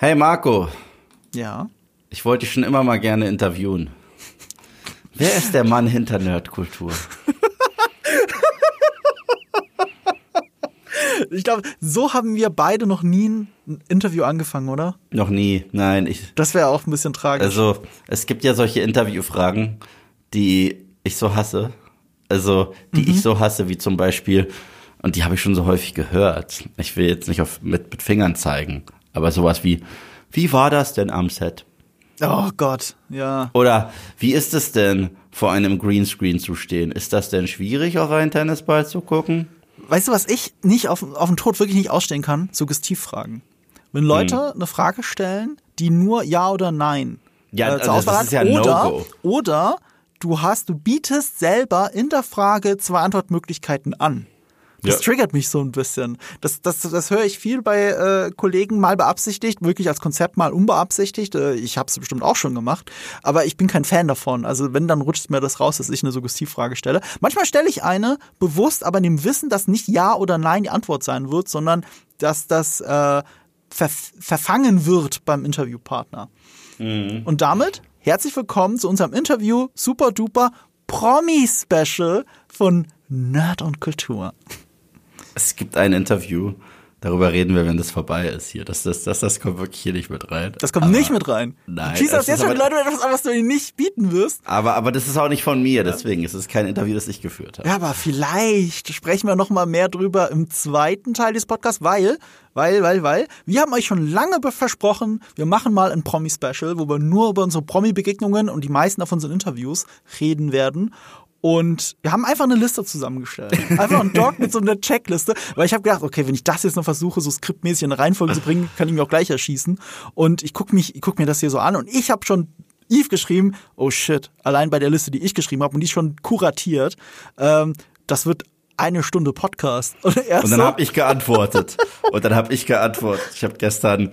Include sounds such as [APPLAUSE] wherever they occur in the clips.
Hey Marco, Ja. ich wollte dich schon immer mal gerne interviewen. Wer ist der Mann hinter Nerdkultur? Ich glaube, so haben wir beide noch nie ein Interview angefangen, oder? Noch nie, nein. Ich, Das wäre auch ein bisschen tragisch. also, es gibt ja solche Interviewfragen, die ich so hasse. Also, die ich so hasse, wie zum Beispiel, und die habe ich schon so häufig gehört. Ich will jetzt nicht auf, mit, mit Fingern zeigen, aber sowas wie, wie war das denn am Set? oh Gott, ja. Oder wie ist es denn, vor einem Greenscreen zu stehen? Ist das denn schwierig, auf einen Tennisball zu gucken? Weißt du, was ich nicht auf, auf den Tod wirklich nicht ausstehen kann? Suggestivfragen. Wenn Leute eine Frage stellen, die nur Ja oder Nein Ja, äh, zur also das Auswahl ist ja hat, ein oder, No-Go. oder du hast, du bietest selber in der Frage zwei Antwortmöglichkeiten an. Das Ja. triggert mich so ein bisschen. Das, das, das höre ich viel bei äh, Kollegen, mal beabsichtigt, wirklich als Konzept, mal unbeabsichtigt. Äh, ich habe es bestimmt auch schon gemacht, aber ich bin kein Fan davon. Also wenn, dann rutscht mir das raus, dass ich eine Suggestivfrage stelle. Manchmal stelle ich eine bewusst, aber in dem Wissen, dass nicht Ja oder Nein die Antwort sein wird, sondern dass das äh, ver verfangen wird beim Interviewpartner. Und damit herzlich willkommen zu unserem Interview Super Duper Promi-Special von Nerd und Kultur. Es gibt ein Interview, darüber reden wir, wenn das vorbei ist hier. Das, das, das, das kommt wirklich hier nicht mit rein. Das kommt aber, nicht mit rein. Nein, Du das jetzt ist schon Leute etwas an, was du ihnen nicht bieten wirst. Aber, aber das ist auch nicht von mir, deswegen ist es kein Interview, das ich geführt habe. Ja, aber vielleicht sprechen wir noch mal mehr drüber im zweiten Teil des Podcasts, weil, weil, weil, weil, wir haben euch schon lange versprochen, wir machen mal ein Promi-Special, wo wir nur über unsere Promi-Begegnungen und die meisten auf unseren Interviews reden werden. Und wir haben einfach eine Liste zusammengestellt. Einfach ein Doc mit so einer Checkliste. Weil ich habe gedacht, okay, wenn ich das jetzt noch versuche, so skriptmäßig in eine Reihenfolge zu bringen, kann ich mich auch gleich erschießen. Und ich guck mich, ich guck mir das hier so an und ich habe schon Eve geschrieben, oh shit, allein bei der Liste, die ich geschrieben habe und die ist schon kuratiert, ähm, das wird eine Stunde Podcast. Und, Und dann so, habe ich geantwortet. Und dann habe ich geantwortet. Ich habe gestern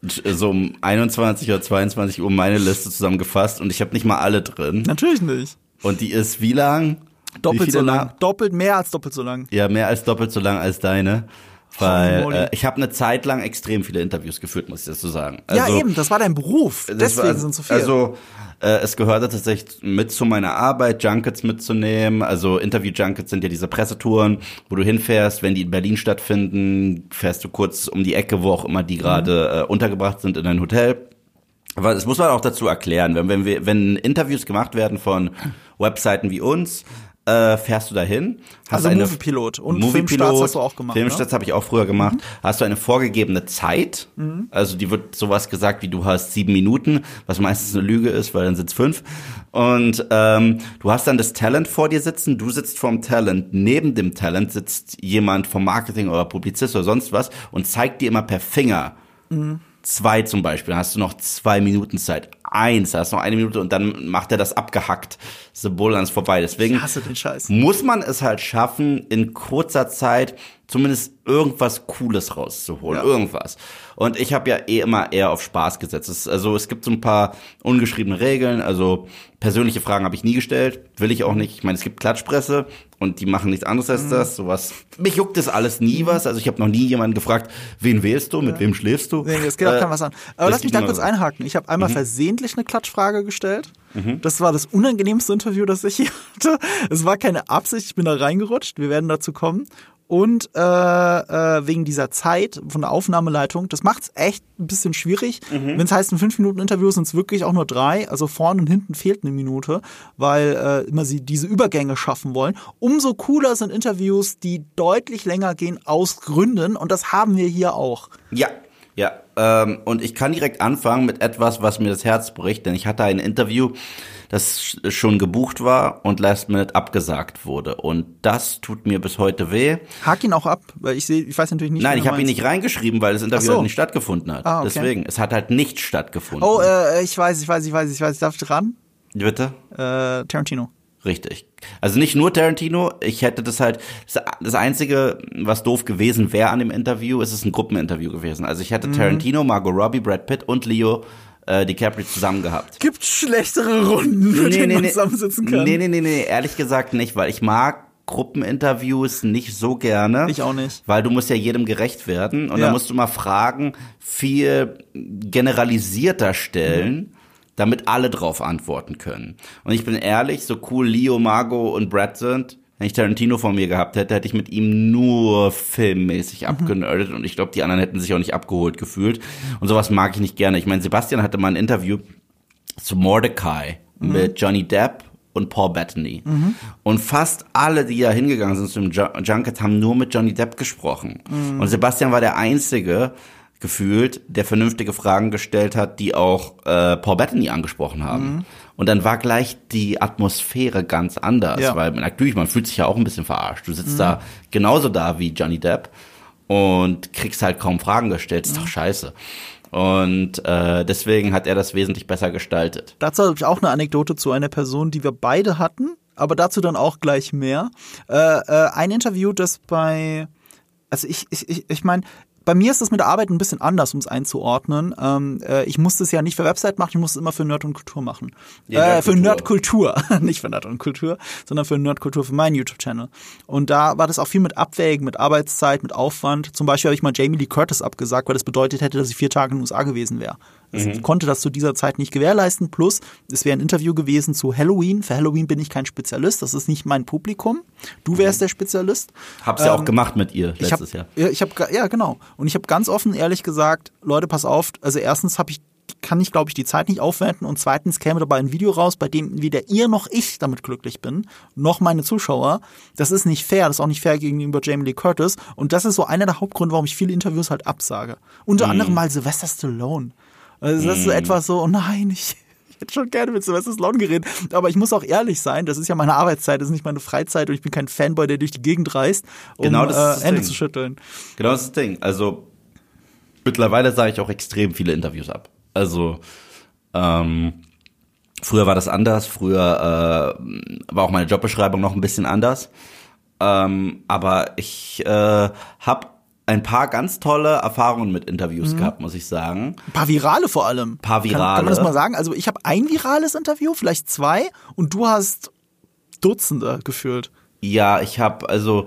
so um 21 oder 22 Uhr meine Liste zusammengefasst und ich habe nicht mal alle drin. Natürlich nicht. Und die ist wie lang? wie Doppelt viele so Na- lang. Doppelt mehr als doppelt so lang. Ja, mehr als doppelt so lang als deine. Weil äh, ich habe eine Zeit lang extrem viele Interviews geführt, muss ich dazu sagen. ja, eben, das war dein Beruf. Deswegen war- sind so viele. Also äh, es gehörte tatsächlich mit zu meiner Arbeit, Junkets mitzunehmen. Also Interview-Junkets sind ja diese Pressetouren, wo du hinfährst, wenn die in Berlin stattfinden, fährst du kurz um die Ecke, wo auch immer die gerade äh, untergebracht sind in ein Hotel. Aber das muss man auch dazu erklären, wenn, wenn, wir, wenn Interviews gemacht werden von Webseiten wie uns, äh, fährst du dahin. Hast Also eine Moviepilot und Moviepilot, Filmstarts hast du auch gemacht, ne? Filmstarts habe ich auch früher gemacht. Mhm. Hast du eine vorgegebene Zeit? Also die wird sowas gesagt wie du hast sieben Minuten, was meistens eine Lüge ist, weil dann sind's fünf. Und ähm, du hast dann das Talent vor dir sitzen, du sitzt vorm Talent, neben dem Talent sitzt jemand vom Marketing oder Publizist oder sonst was und zeigt dir immer per Finger. Zwei zum Beispiel, dann hast du noch zwei Minuten Zeit. Eins, da hast du noch eine Minute und dann macht er das abgehackt. The Bull vorbei. Deswegen muss man es halt schaffen, in kurzer Zeit zumindest irgendwas Cooles rauszuholen. Ja. Irgendwas. Und ich habe ja eh immer eher auf Spaß gesetzt. Es, also es gibt so ein paar ungeschriebene Regeln. Also persönliche Fragen habe ich nie gestellt. Will ich auch nicht. Ich meine, es gibt Klatschpresse und die machen nichts anderes Mhm. als das. Sowas. Mich juckt das alles nie was. Also ich habe noch nie jemanden gefragt, wen wählst du, mit wem schläfst du? Nee, das geht auch Äh, kein was an. Aber lass mich da kurz einhaken. Ich habe einmal Mhm. versehentlich eine Klatschfrage gestellt. Das war das unangenehmste Interview, das ich [LAUGHS] hier hatte. Es war keine Absicht, ich bin da reingerutscht. Wir werden dazu kommen. Und äh, äh, wegen dieser Zeit von der Aufnahmeleitung, das macht's echt ein bisschen schwierig. Mhm. Wenn es heißt, ein 5-Minuten-Interview sind es wirklich auch nur drei. Also vorne und hinten fehlt eine Minute, weil äh, immer sie diese Übergänge schaffen wollen. Umso cooler sind Interviews, die deutlich länger gehen aus Gründen. Und das haben wir hier auch. Ja, ja. Ähm, und ich kann direkt anfangen mit etwas, was mir das Herz bricht, denn ich hatte ein Interview, das sch- schon gebucht war und last minute abgesagt wurde. Und das tut mir bis heute weh. Hak ihn auch ab, weil ich sehe, ich weiß natürlich nicht. Nein, ich habe ihn nicht reingeschrieben, weil das Interview so. halt nicht stattgefunden hat. Ah, okay. Deswegen, es hat halt nicht stattgefunden. Oh, äh, ich weiß, ich weiß, ich weiß, ich weiß. Darf ich dran? Bitte? Äh, Tarantino. Richtig. Also nicht nur Tarantino, ich hätte das halt, das Einzige, was doof gewesen wäre an dem Interview, ist es ist ein Gruppeninterview gewesen. Also ich hätte Mhm. Tarantino, Margot Robbie, Brad Pitt und Leo äh, DiCaprio zusammen gehabt. Gibt schlechtere Runden, mit denen man zusammensitzen kann. Nee, nee, nee, nee, ehrlich gesagt nicht, weil ich mag Gruppeninterviews nicht so gerne. Ich auch nicht. Weil du musst ja jedem gerecht werden und Ja. dann musst du mal Fragen viel generalisierter stellen. Mhm. damit alle drauf antworten können. Und ich bin ehrlich, so cool Leo, Margot und Brad sind, wenn ich Tarantino vor mir gehabt hätte, hätte ich mit ihm nur Mhm. filmmäßig abgenördet und ich glaube, die anderen hätten sich auch nicht abgeholt gefühlt. Und sowas mag ich nicht gerne. Ich meine, Sebastian hatte mal ein Interview zu Mordecai Mhm. mit Johnny Depp und Paul Bettany. Und fast alle, die da hingegangen sind zum Ju- Junket, haben nur mit Johnny Depp gesprochen. Mhm. Und Sebastian war der Einzige, gefühlt, der vernünftige Fragen gestellt hat, die auch äh, Paul Bettany angesprochen haben. Mhm. Und dann war gleich die Atmosphäre ganz anders, Ja. Mhm. weil natürlich, man fühlt sich ja auch ein bisschen verarscht. Du sitzt da genauso da wie Johnny Depp und kriegst halt kaum Fragen gestellt. Ist doch Mhm. scheiße. Und äh, deswegen hat er das wesentlich besser gestaltet. Dazu habe ich auch eine Anekdote zu einer Person, die wir beide hatten, aber dazu dann auch gleich mehr. Äh, äh, ein Interview, das bei, also ich, ich, ich, ich meine, bei mir ist das mit der Arbeit ein bisschen anders, um es einzuordnen. Ähm, äh, ich musste es ja nicht für Website machen, ich musste es immer für Nerd und Kultur machen. Ja, äh, für Nerdkultur. Nerdkultur, [LAUGHS] nicht für Nerd und Kultur, sondern für Nerdkultur für meinen YouTube-Channel. Und da war das auch viel mit Abwägen, mit Arbeitszeit, mit Aufwand. Zum Beispiel habe ich mal Jamie Lee Curtis abgesagt, weil das bedeutet hätte, dass ich vier Tage in den USA gewesen wäre. Also Ich konnte das zu dieser Zeit nicht gewährleisten. Plus, es wäre ein Interview gewesen zu Halloween. Für Halloween bin ich kein Spezialist. Das ist nicht mein Publikum. Du wärst der Spezialist. Hab's ja auch Ähm, gemacht mit ihr ich hab, letztes Jahr. Ja, ich habe ja genau. Und ich habe ganz offen ehrlich gesagt, Leute, pass auf. Also erstens habe ich kann ich glaube ich die Zeit nicht aufwenden und zweitens käme dabei ein Video raus, bei dem weder ihr noch ich damit glücklich bin, noch meine Zuschauer. Das ist nicht fair. Das ist auch nicht fair gegenüber Jamie Lee Curtis. Und das ist so einer der Hauptgründe, warum ich viele Interviews halt absage. Unter anderem mal Sylvester Stallone. Also das ist so etwas so, oh nein, ich, [LAUGHS] ich hätte schon gerne mit Sylvester Stallone geredet. Aber ich muss auch ehrlich sein, das ist ja meine Arbeitszeit, das ist nicht meine Freizeit und ich bin kein Fanboy, der durch die Gegend reist, um Genau das äh, Hände Ding. zu schütteln. Genau das ist das Ding. Also mittlerweile sage ich auch extrem viele Interviews ab. Also ähm, früher war das anders. Früher äh, war auch meine Jobbeschreibung noch ein bisschen anders. Ähm, aber ich äh, habe ein paar ganz tolle Erfahrungen mit Interviews gehabt, muss ich sagen. Ein paar virale vor allem. Paar Kann, kann virale. man das mal sagen? Also ich habe ein virales Interview, vielleicht zwei, und du hast Dutzende gefühlt. Ja, ich habe also,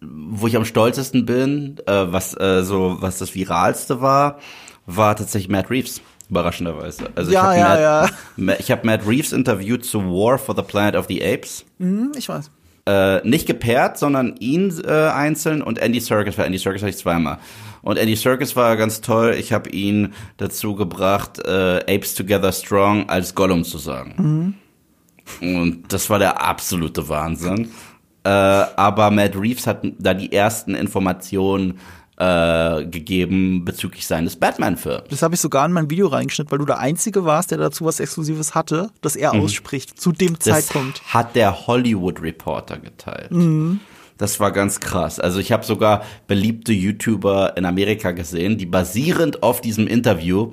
wo ich am stolzesten bin, äh, was äh, so was das viralste war, war tatsächlich Matt Reeves. Überraschenderweise. Also Ja, ich ja, hab ja. Matt, Ma- Ich habe Matt Reeves interviewt zu War for the Planet of the Apes. Hm, ich weiß. Äh, nicht gepaart, sondern ihn äh, einzeln und Andy Serkis. Weil Andy Serkis hatte ich zweimal. Und Andy Serkis war ganz toll. Ich habe ihn dazu gebracht, äh, Apes Together Strong als Gollum zu sagen. Und das war der absolute Wahnsinn. Äh, aber Matt Reeves hat da die ersten Informationen äh, gegeben bezüglich seines Batman-Films. Das habe ich sogar in mein Video reingeschnitten, weil du der Einzige warst, der dazu was Exklusives hatte, das er ausspricht, zu dem Mhm. Das Zeitpunkt. hat der Hollywood Reporter geteilt. Mhm. Das war ganz krass. Also ich habe sogar beliebte YouTuber in Amerika gesehen, die basierend auf diesem Interview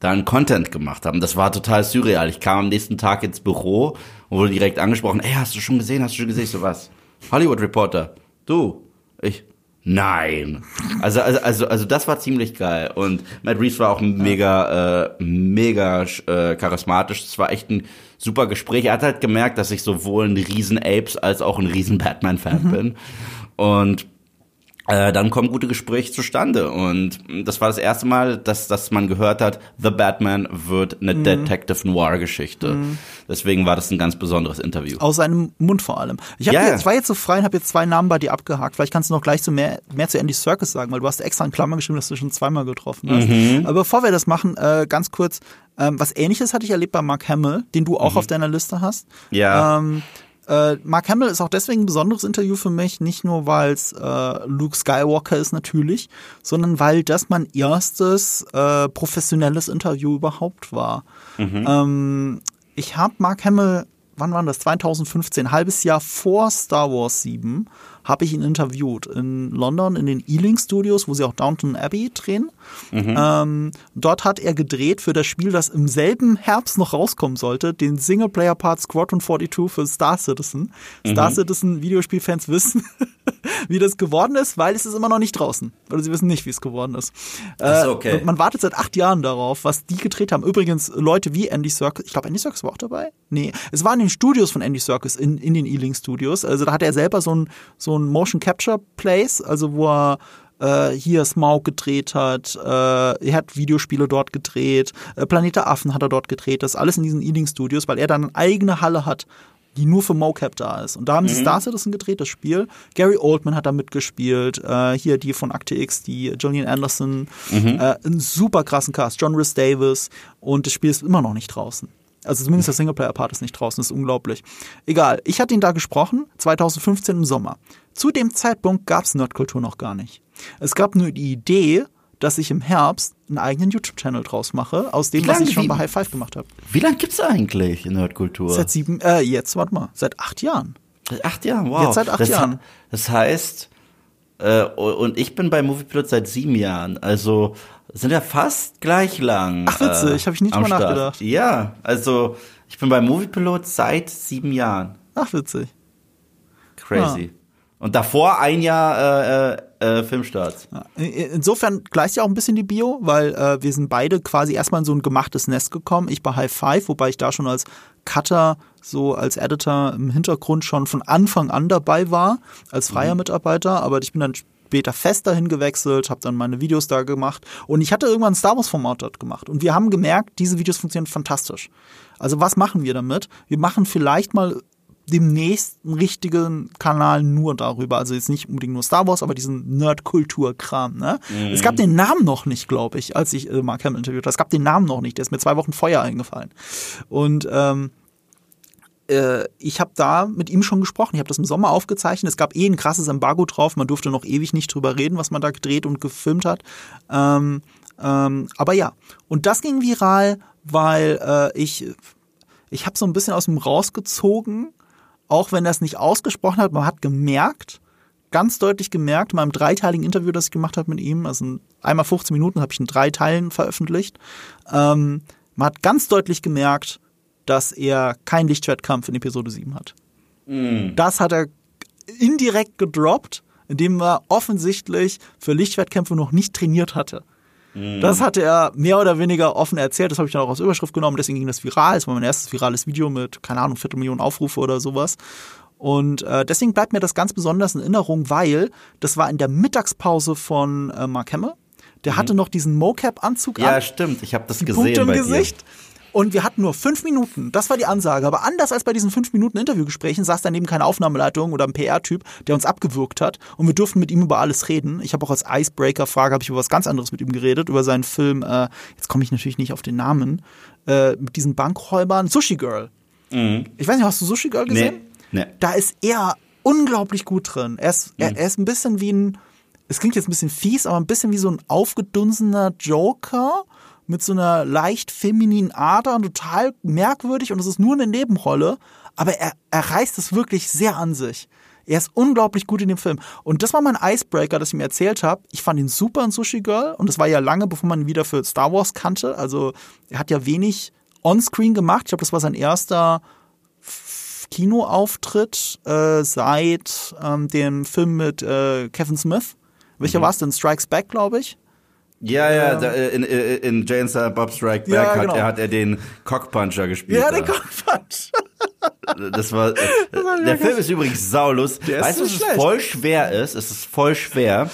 dann Content gemacht haben. Das war total surreal. Ich kam am nächsten Tag ins Büro und wurde direkt angesprochen, ey, hast du schon gesehen, hast du schon gesehen? Ich so was? Hollywood Reporter. Du. Ich. Nein. Also, also, also, also das war ziemlich geil. Und Matt Reeves war auch mega, äh, mega äh, charismatisch. Es war echt ein super Gespräch. Er hat halt gemerkt, dass ich sowohl ein riesen Apes als auch ein riesen Batman-Fan bin. Und äh, dann kommen gute Gespräche zustande. Und das war das erste Mal, dass, dass man gehört hat, The Batman wird eine Detective Noir-Geschichte. Deswegen war das ein ganz besonderes Interview. Aus seinem Mund vor allem. Ich, ja. ich war jetzt so frei und habe jetzt zwei Namen bei dir abgehakt. Vielleicht kannst du noch gleich so mehr, mehr zu Andy Serkis sagen, weil du hast extra in Klammern geschrieben, dass du schon zweimal getroffen hast. Mhm. Aber bevor wir das machen, äh, ganz kurz, ähm, was ähnliches hatte ich erlebt bei Mark Hamill, den du auch auf deiner Liste hast. Mhm. Ja. Ähm, äh, Mark Hamill ist auch deswegen ein besonderes Interview für mich, nicht nur weil es äh, Luke Skywalker ist natürlich, sondern weil das mein erstes äh, professionelles Interview überhaupt war. Ähm, ich habe Mark Hamill, wann war das? 2015, ein halbes Jahr vor Star Wars 7, habe ich ihn interviewt in London in den Ealing Studios, wo sie auch Downton Abbey drehen. Mhm. Ähm, dort hat er gedreht für das Spiel, das im selben Herbst noch rauskommen sollte, den Singleplayer-Part Squadron 42 für Star Citizen. Mhm. Star Citizen Videospielfans [LAUGHS] wissen, wie das geworden ist, weil es ist immer noch nicht draußen. Oder sie wissen nicht, wie es geworden ist. Äh, okay. Man wartet seit acht Jahren darauf, was die gedreht haben. Übrigens Leute wie Andy Serkis, ich glaube Andy Serkis war auch dabei. Nee, es war in den Studios von Andy Serkis, in, in den Ealing Studios. Also da hat er selber so ein, so ein Motion Capture Place, also wo er äh, hier Smaug gedreht hat, äh, er hat Videospiele dort gedreht, äh, Planet der Affen hat er dort gedreht, das alles in diesen Ealing Studios, weil er dann eine eigene Halle hat, die nur für MoCap da ist. Und da haben mhm. sie Star Citizen gedreht, das Spiel. Gary Oldman hat da mitgespielt. Äh, hier die von Akte X, die Julian Anderson. Mhm. Äh, einen super krassen Cast. John Rhys Davis. Und das Spiel ist immer noch nicht draußen. Also zumindest der Singleplayer-Part ist nicht draußen, das ist unglaublich. Egal, ich hatte ihn da gesprochen, 2015 im Sommer. Zu dem Zeitpunkt gab es Nerdkultur noch gar nicht. Es gab nur die Idee, dass ich im Herbst einen eigenen YouTube-Channel draus mache, aus dem, was ich schon bei High Five gemacht habe. Wie lange gibt's eigentlich in Nerdkultur? Seit sieben, äh, jetzt, warte mal, seit acht Jahren. Seit acht Jahren, wow. Jetzt seit acht das, Jahren. Das heißt, äh, und ich bin bei Moviepilot seit sieben Jahren, also sind ja fast gleich lang. Ach witzig, äh, habe ich nicht drüber nachgedacht. Ja, also ich bin bei Moviepilot seit sieben Jahren. Ach witzig. Crazy. Ja. Und davor ein Jahr äh, äh, Filmstart. Insofern gleicht ja auch ein bisschen die Bio, weil äh, wir sind beide quasi erstmal in so ein gemachtes Nest gekommen. Ich bei High Five, wobei ich da schon als Cutter, so als Editor im Hintergrund schon von Anfang an dabei war, als freier mhm. Mitarbeiter. Aber ich bin dann später fest dahin gewechselt, habe dann meine Videos da gemacht und ich hatte irgendwann ein Star Wars Format dort gemacht und wir haben gemerkt, diese Videos funktionieren fantastisch. Also was machen wir damit? Wir machen vielleicht mal demnächst einen richtigen Kanal nur darüber. Also jetzt nicht unbedingt nur Star Wars, aber diesen Nerd-Kultur-Kram. Ne? Mhm. Es gab den Namen noch nicht, glaube ich, als ich äh, Mark Hamill interviewt habe. Es gab den Namen noch nicht. Der ist mir zwei Wochen vorher eingefallen. Und ähm, äh, ich habe da mit ihm schon gesprochen. Ich habe das im Sommer aufgezeichnet. Es gab eh ein krasses Embargo drauf. Man durfte noch ewig nicht drüber reden, was man da gedreht und gefilmt hat. Ähm, ähm, aber ja, und das ging viral, weil äh, ich ich habe so ein bisschen aus dem rausgezogen, auch wenn er es nicht ausgesprochen hat, man hat gemerkt, ganz deutlich gemerkt, in meinem dreiteiligen Interview, das ich gemacht habe mit ihm, also einmal 15 Minuten habe ich in drei Teilen veröffentlicht, ähm, man hat ganz deutlich gemerkt, dass er keinen Lichtschwertkampf in Episode 7 hat. Mm. Das hat er indirekt gedroppt, indem er offensichtlich für Lichtschwertkämpfe noch nicht trainiert hatte. Mhm. Das hatte er mehr oder weniger offen erzählt. Das habe ich dann auch als Überschrift genommen. Deswegen ging das viral. Das war mein erstes virales Video mit, keine Ahnung, Viertelmillionen Aufrufe oder sowas. Und äh, deswegen bleibt mir das ganz besonders in Erinnerung, weil das war in der Mittagspause von äh, Mark Hemme. Der mhm. hatte noch diesen Mocap-Anzug ja, an. Ja, stimmt. Ich habe das die gesehen Punkte im bei Gesicht. Dir. Und wir hatten nur fünf Minuten. Das war die Ansage. Aber anders als bei diesen fünf Minuten Interviewgesprächen saß daneben keine Aufnahmeleitung oder ein PR-Typ, der uns abgewürgt hat. Und wir durften mit ihm über alles reden. Ich habe auch als Icebreaker-Frage habe ich über was ganz anderes mit ihm geredet, über seinen Film. Äh, jetzt komme ich natürlich nicht auf den Namen. Äh, mit diesen Bankräubern. Sushi Girl. Mhm. Ich weiß nicht, hast du Sushi Girl gesehen? Nee. nee. Da ist er unglaublich gut drin. Er ist, mhm. er, er ist ein bisschen wie ein es klingt jetzt ein bisschen fies, aber ein bisschen wie so ein aufgedunsener Joker mit so einer leicht femininen Ader und total merkwürdig und es ist nur eine Nebenrolle, aber er, er reißt es wirklich sehr an sich. Er ist unglaublich gut in dem Film. Und das war mein Icebreaker, das ich mir erzählt habe. Ich fand ihn super in Sushi Girl und das war ja lange, bevor man ihn wieder für Star Wars kannte. Also er hat ja wenig Onscreen gemacht. Ich glaube, das war sein erster Kinoauftritt äh, seit ähm, dem Film mit äh, Kevin Smith. Welcher mhm. war es denn? Strikes Back, glaube ich. Ja, ja, da, äh, in, äh, in Silent Bob Strike Back ja, genau. hat, er, hat er den Cockpuncher gespielt. Ja, den Cockpuncher. [LAUGHS] Das war, das war der Film ist übrigens saulus. Weißt du, was es voll schwer ist? Es ist voll schwer,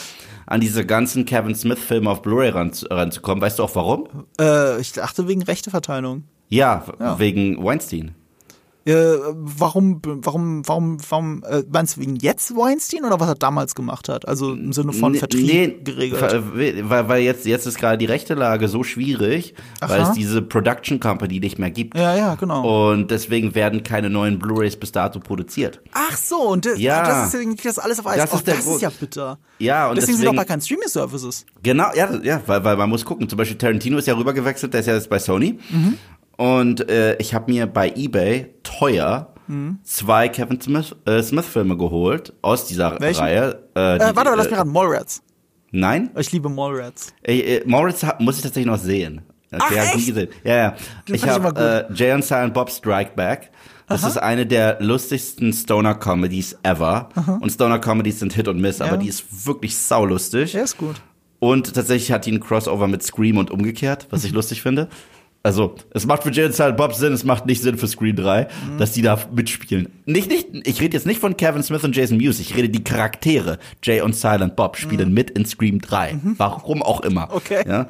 an diese ganzen Kevin Smith Filme auf Blu-ray ran, ranzukommen. Weißt du auch warum? Äh, ich dachte wegen Rechteverteilung. Ja, ja, wegen Weinstein. Äh, warum, warum, warum, warum, äh, meinst du wegen jetzt Weinstein oder was er damals gemacht hat? Also im Sinne von Vertrieb nee, geregelt? Weil, weil jetzt, jetzt ist gerade die rechte Lage so schwierig, Aha. weil es diese Production Company nicht mehr gibt. Ja, ja, genau. Und deswegen werden keine neuen Blu-rays bis dato produziert. Ach so, und das, ja, das ist irgendwie das alles auf Eis. Das, oh, ist, das ist ja bitter. Ja, und deswegen, deswegen sind auch bei keinen Streaming-Services. Genau, ja, ja, weil, weil man muss gucken. Zum Beispiel Tarantino ist ja rübergewechselt, der ist ja jetzt bei Sony. Mhm. Und äh, ich habe mir bei eBay teuer mhm. zwei Kevin Smith, äh, Smith Filme geholt aus dieser Welchen? Reihe. Äh, die- warte mal, lass äh, mich ran. Mallrats. Nein? Ich liebe Mallrats. Ey, äh, ha- muss ich tatsächlich noch sehen. Ach, ich nie echt? gesehen. Ja, ja. Den Ich ich habe äh, Jay und Silent Bob Strike Back. Das ist eine der lustigsten Stoner-Comedies ever. Und Stoner-Comedies sind Hit und Miss, aber die ist wirklich saulustig. Der ist gut. Und tatsächlich hat die ein Crossover mit Scream und umgekehrt, was ich [LAUGHS] lustig finde. Also, es macht für Jay und Silent Bob Sinn, es macht nicht Sinn für Scream 3, dass die da mitspielen. Nicht, nicht, ich rede jetzt nicht von Kevin Smith und Jason Mewes, ich rede die Charaktere. Jay und Silent Bob spielen mit in Scream 3. Warum auch immer. Okay. Ja?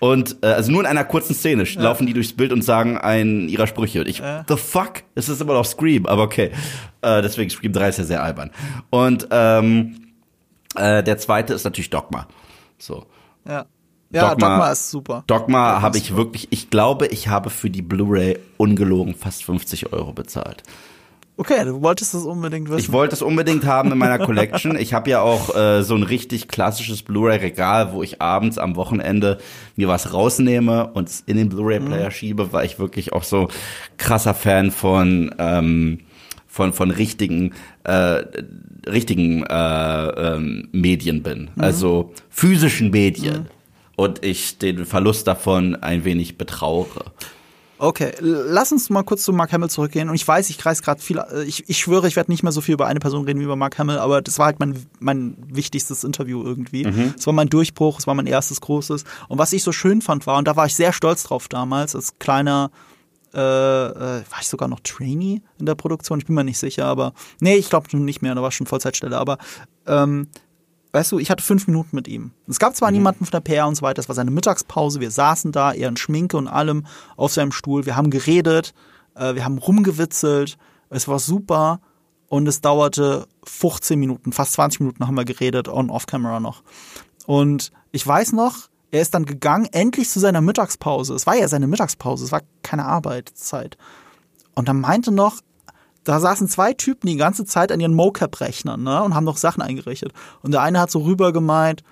Und, äh, also nur in einer kurzen Szene laufen die durchs Bild und sagen einen ihrer Sprüche. Und ich, the fuck? Es ist immer noch Scream, aber okay. Äh, deswegen Scream 3 ist ja sehr albern. Und, ähm, äh, der zweite ist natürlich Dogma. So. Ja. Ja, Dogma- Dogma, ist super. Dogma habe ich wirklich, ich glaube, ich habe für die Blu-ray ungelogen fast 50 Euro bezahlt. Okay, du wolltest das unbedingt wissen. Ich wollte es unbedingt haben in meiner Collection. Ich habe ja auch äh, so ein richtig klassisches Blu-ray-Regal, wo ich abends am Wochenende mir was rausnehme und es in den Blu-ray-Player schiebe, weil ich wirklich auch so krasser Fan von ähm, von von richtigen äh, richtigen äh, ähm, Medien bin, also physischen Medien. Und ich den Verlust davon ein wenig betrauere. Okay, lass uns mal kurz zu Mark Hamill zurückgehen. Und ich weiß, ich kreis gerade viel. äh, Ich, ich schwöre, ich werde nicht mehr so viel über eine Person reden wie über Mark Hamill, aber das war halt mein, mein wichtigstes Interview irgendwie. Es war mein Durchbruch, es war mein erstes großes. Und was ich so schön fand war, und da war ich sehr stolz drauf damals, als kleiner, äh, äh, war ich sogar noch Trainee in der Produktion, ich bin mir nicht sicher, aber nee, ich glaube nicht mehr, da war schon Vollzeitstelle, aber ähm, weißt du, ich hatte fünf Minuten mit ihm. Es gab zwar niemanden von der PR und so weiter, das war seine Mittagspause, wir saßen da, er in Schminke und allem auf seinem Stuhl, wir haben geredet, äh, wir haben rumgewitzelt, es war super und es dauerte 15 Minuten, fast 20 Minuten haben wir geredet, on-off-camera noch. Und ich weiß noch, er ist dann gegangen, endlich zu seiner Mittagspause. Es war ja seine Mittagspause, es war keine Arbeitszeit. Und dann meinte noch, da saßen zwei Typen die ganze Zeit an ihren Mocap-Rechnern ne, und haben noch Sachen eingerichtet. Und der eine hat so rüber gemeint,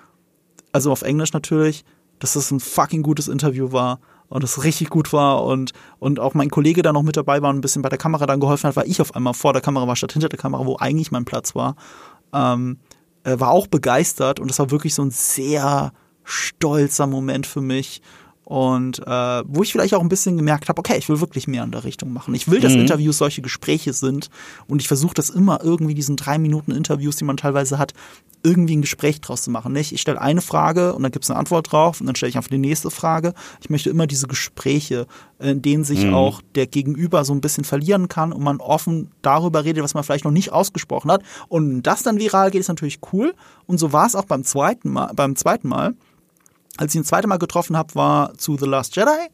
also auf Englisch natürlich, dass das ein fucking gutes Interview war und es richtig gut war und, und auch mein Kollege da noch mit dabei war und ein bisschen bei der Kamera dann geholfen hat, weil ich auf einmal vor der Kamera war statt hinter der Kamera, wo eigentlich mein Platz war. Ähm, er war auch begeistert und das war wirklich so ein sehr stolzer Moment für mich. Und äh, wo ich vielleicht auch ein bisschen gemerkt habe, okay, ich will wirklich mehr in der Richtung machen. Ich will, dass Interviews solche Gespräche sind und ich versuche das immer irgendwie diesen drei Minuten Interviews, die man teilweise hat, irgendwie ein Gespräch draus zu machen. Nicht, ich stelle eine Frage und dann gibt es eine Antwort drauf und dann stelle ich einfach die nächste Frage. Ich möchte immer diese Gespräche, in denen sich auch der Gegenüber so ein bisschen verlieren kann und man offen darüber redet, was man vielleicht noch nicht ausgesprochen hat. Und das dann viral geht, ist natürlich cool. Und so war es auch beim zweiten Mal. Beim zweiten Mal als ich ihn das zweite Mal getroffen habe, war zu The Last Jedi.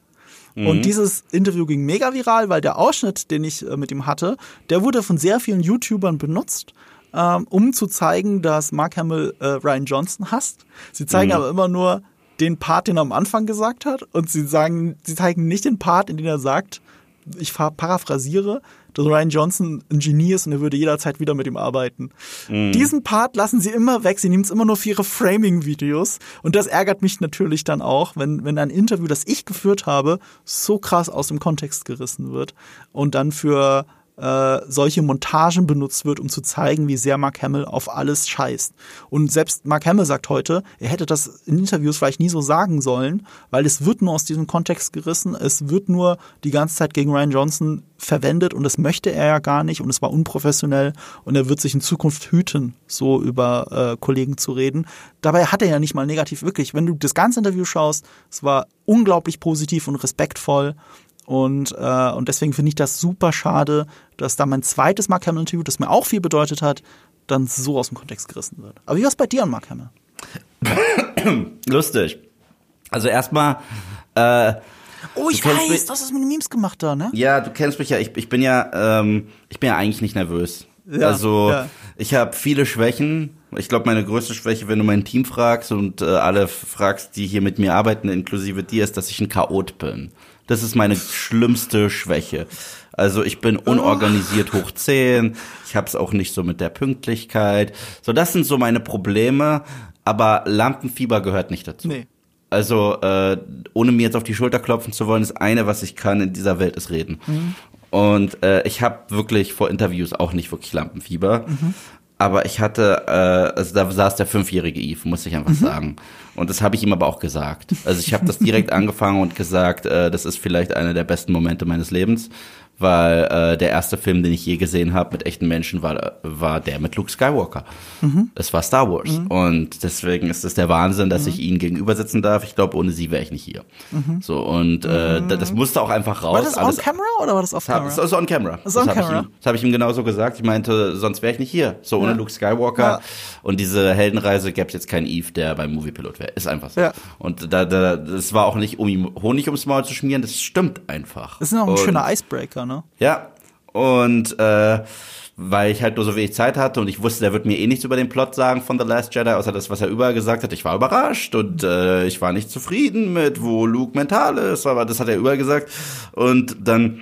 Und dieses Interview ging mega viral, weil der Ausschnitt, den ich äh, mit ihm hatte, der wurde von sehr vielen YouTubern benutzt, ähm, um zu zeigen, dass Mark Hamill äh, Ryan Johnson hasst. Sie zeigen aber immer nur den Part, den er am Anfang gesagt hat, und sie sagen, sie zeigen nicht den Part, in dem er sagt, ich paraphrasiere, dass Ryan Johnson ein Genie ist und er würde jederzeit wieder mit ihm arbeiten. Diesen Part lassen sie immer weg. Sie nehmen es immer nur für ihre Framing-Videos. Und das ärgert mich natürlich dann auch, wenn, wenn ein Interview, das ich geführt habe, so krass aus dem Kontext gerissen wird und dann für äh, solche Montagen benutzt wird, um zu zeigen, wie sehr Mark Hamill auf alles scheißt. Und selbst Mark Hamill sagt heute, er hätte das in Interviews vielleicht nie so sagen sollen, weil es wird nur aus diesem Kontext gerissen, es wird nur die ganze Zeit gegen Ryan Johnson verwendet und das möchte er ja gar nicht und es war unprofessionell und er wird sich in Zukunft hüten, so über äh, Kollegen zu reden. Dabei hat er ja nicht mal negativ, wirklich, wenn du das ganze Interview schaust, es war unglaublich positiv und respektvoll und, äh, und deswegen finde ich das super schade, dass da mein zweites Mark Hamill-Interview, das mir auch viel bedeutet hat, dann so aus dem Kontext gerissen wird. Aber wie war es bei dir an Mark Hamill? [CLEARS THROAT] Lustig. Also erstmal, äh, Oh, ich weiß, mich- du hast das mit den Memes gemacht da, ne? Ja, du kennst mich ja. Ich, ich bin ja, ähm, ich bin ja eigentlich nicht nervös. Ja, also ja. ich habe viele Schwächen. Ich glaube, meine größte Schwäche, wenn du mein Team fragst und äh, alle fragst, die hier mit mir arbeiten, inklusive dir, ist, dass ich ein Chaot bin. Das ist meine schlimmste Schwäche. Also ich bin unorganisiert hoch 10. Ich habe es auch nicht so mit der Pünktlichkeit. So, das sind so meine Probleme. Aber Lampenfieber gehört nicht dazu. Nee. Also, äh, ohne mir jetzt auf die Schulter klopfen zu wollen, das eine, was ich kann in dieser Welt, ist reden. Und äh, ich habe wirklich vor Interviews auch nicht wirklich Lampenfieber. Aber ich hatte, äh, also da saß der fünfjährige Eve, muss ich einfach sagen. Und das habe ich ihm aber auch gesagt. Also ich habe das direkt [LAUGHS] angefangen und gesagt, äh, das ist vielleicht einer der besten Momente meines Lebens, weil äh, der erste Film, den ich je gesehen habe mit echten Menschen, war, war der mit Luke Skywalker. Es war Star Wars. Und deswegen ist es der Wahnsinn, dass ich ihnen gegenüber sitzen darf. Ich glaube, ohne sie wäre ich nicht hier. So, und äh, da- das musste auch einfach raus. War das on Alles- camera oder war das off das hab- camera? das ist on camera. Das ist on hab ich camera. ihm- Das habe ich ihm genauso gesagt. Ich meinte, sonst wäre ich nicht hier. So ohne Ja. Luke Skywalker Ja. und diese Heldenreise gäbe es jetzt keinen Eve, der beim Moviepilot wäre. Ist einfach so. Ja. Und da, da, das war auch nicht, um ihm Honig ums Maul zu schmieren. Das stimmt einfach. Das ist noch ein und, schöner Icebreaker, ne? Ja. Und äh, weil ich halt nur so wenig Zeit hatte und ich wusste, der wird mir eh nichts über den Plot sagen von The Last Jedi, außer das, was er überall gesagt hat. Ich war überrascht und äh, ich war nicht zufrieden mit, wo Luke mental ist, aber das hat er überall gesagt. Und dann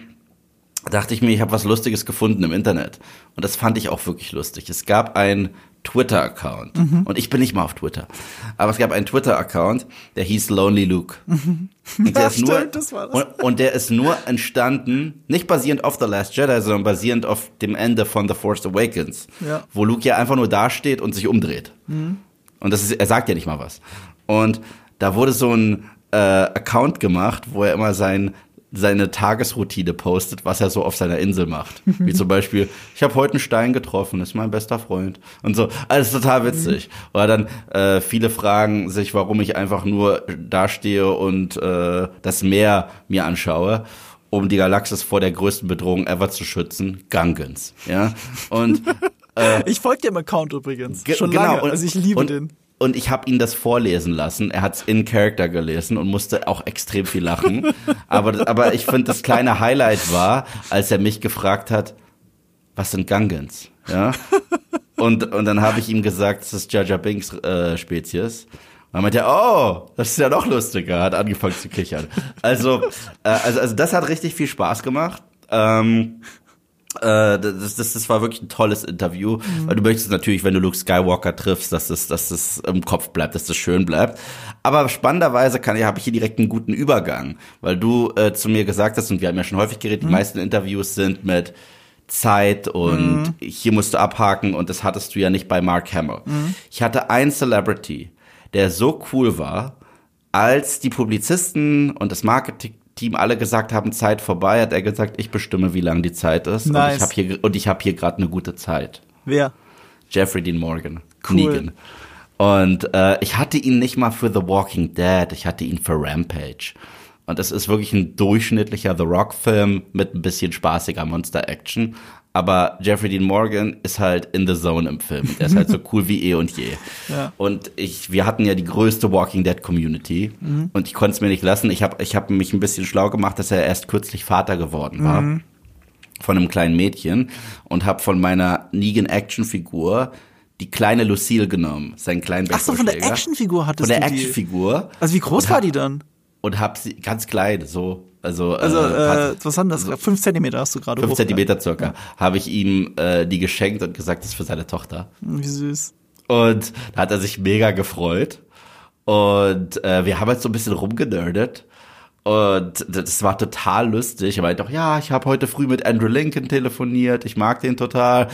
dachte ich mir, ich habe was Lustiges gefunden im Internet. Und das fand ich auch wirklich lustig. Es gab einen Twitter-Account. Und ich bin nicht mal auf Twitter. Aber es gab einen Twitter-Account, der hieß Lonely Luke. Und der, Ja, ist nur, stimmt, das war das. Und, und der ist nur entstanden, nicht basierend auf The Last Jedi, sondern basierend auf dem Ende von The Force Awakens. Ja. Wo Luke ja einfach nur dasteht und sich umdreht. Und das ist, er sagt ja nicht mal was. Und da wurde so ein äh, Account gemacht, wo er immer sein, seine Tagesroutine postet, was er so auf seiner Insel macht. Wie zum Beispiel, ich habe heute einen Stein getroffen, ist mein bester Freund. Und so, alles total witzig. Oder dann, äh, viele fragen sich, warum ich einfach nur dastehe und äh, das Meer mir anschaue um die Galaxis vor der größten Bedrohung ever zu schützen, Gungans. Ja, und [LAUGHS] Ich folge dem Account übrigens. Ge- Schon genau, lange. und- also ich liebe und, den. Und ich habe ihn das vorlesen lassen. Er hat's in Character gelesen und musste auch extrem viel lachen. aber, aber ich finde, das kleine Highlight war, als er mich gefragt hat, was sind Gungans? Ja. Und, und dann habe ich ihm gesagt, das ist Jaja Binks äh, Spezies. Und dann meinte er, oh, das ist ja noch lustiger, hat angefangen zu kichern. Also, äh, also, also das hat richtig viel Spaß gemacht. Ähm, äh, das, das, das war wirklich ein tolles Interview, weil du möchtest natürlich, wenn du Luke Skywalker triffst, dass es, dass es im Kopf bleibt, dass es schön bleibt. Aber spannenderweise kann habe ich hier direkt einen guten Übergang, weil du äh, zu mir gesagt hast und wir haben ja schon häufig geredet, die meisten Interviews sind mit Zeit und hier musst du abhaken und das hattest du ja nicht bei Mark Hamill. Ich hatte einen Celebrity, der so cool war, als die Publizisten und das Marketing-Team alle gesagt haben, Zeit vorbei, hat er gesagt, ich bestimme, wie lang die Zeit ist. Und Nice. ich habe hier, und ich habe hier gerade eine gute Zeit. Wer? Jeffrey Dean Morgan. Cool. Negan. Und äh, ich hatte ihn nicht mal für The Walking Dead, ich hatte ihn für Rampage. Und es ist wirklich ein durchschnittlicher The Rock-Film mit ein bisschen spaßiger Monster-Action. Aber Jeffrey Dean Morgan ist halt in the zone im Film. Der ist halt so [LAUGHS] cool wie eh und je. Ja. Und ich, wir hatten ja die größte Walking Dead Community und ich konnte es mir nicht lassen. Ich habe ich hab mich ein bisschen schlau gemacht, dass er erst kürzlich Vater geworden war von einem kleinen Mädchen und habe von meiner Negan Actionfigur die kleine Lucille genommen, seinen kleinen Ach so, von der Baseballschläger. Actionfigur hattest Von der du die. Actionfigur. Also wie groß war die dann? Und hab sie ganz klein, so also Also, äh, äh, was hat denn das? Fünf Zentimeter hast du gerade fünf hoch- Zentimeter circa, habe ich ihm äh, die geschenkt und gesagt, das ist für seine Tochter. Hm, Wie süß. Und da hat er sich mega gefreut. Und äh, wir haben jetzt so ein bisschen rumgenerdet. Und das war total lustig. Er meinte doch, ja, ich habe heute früh mit Andrew Lincoln telefoniert. Ich mag den total.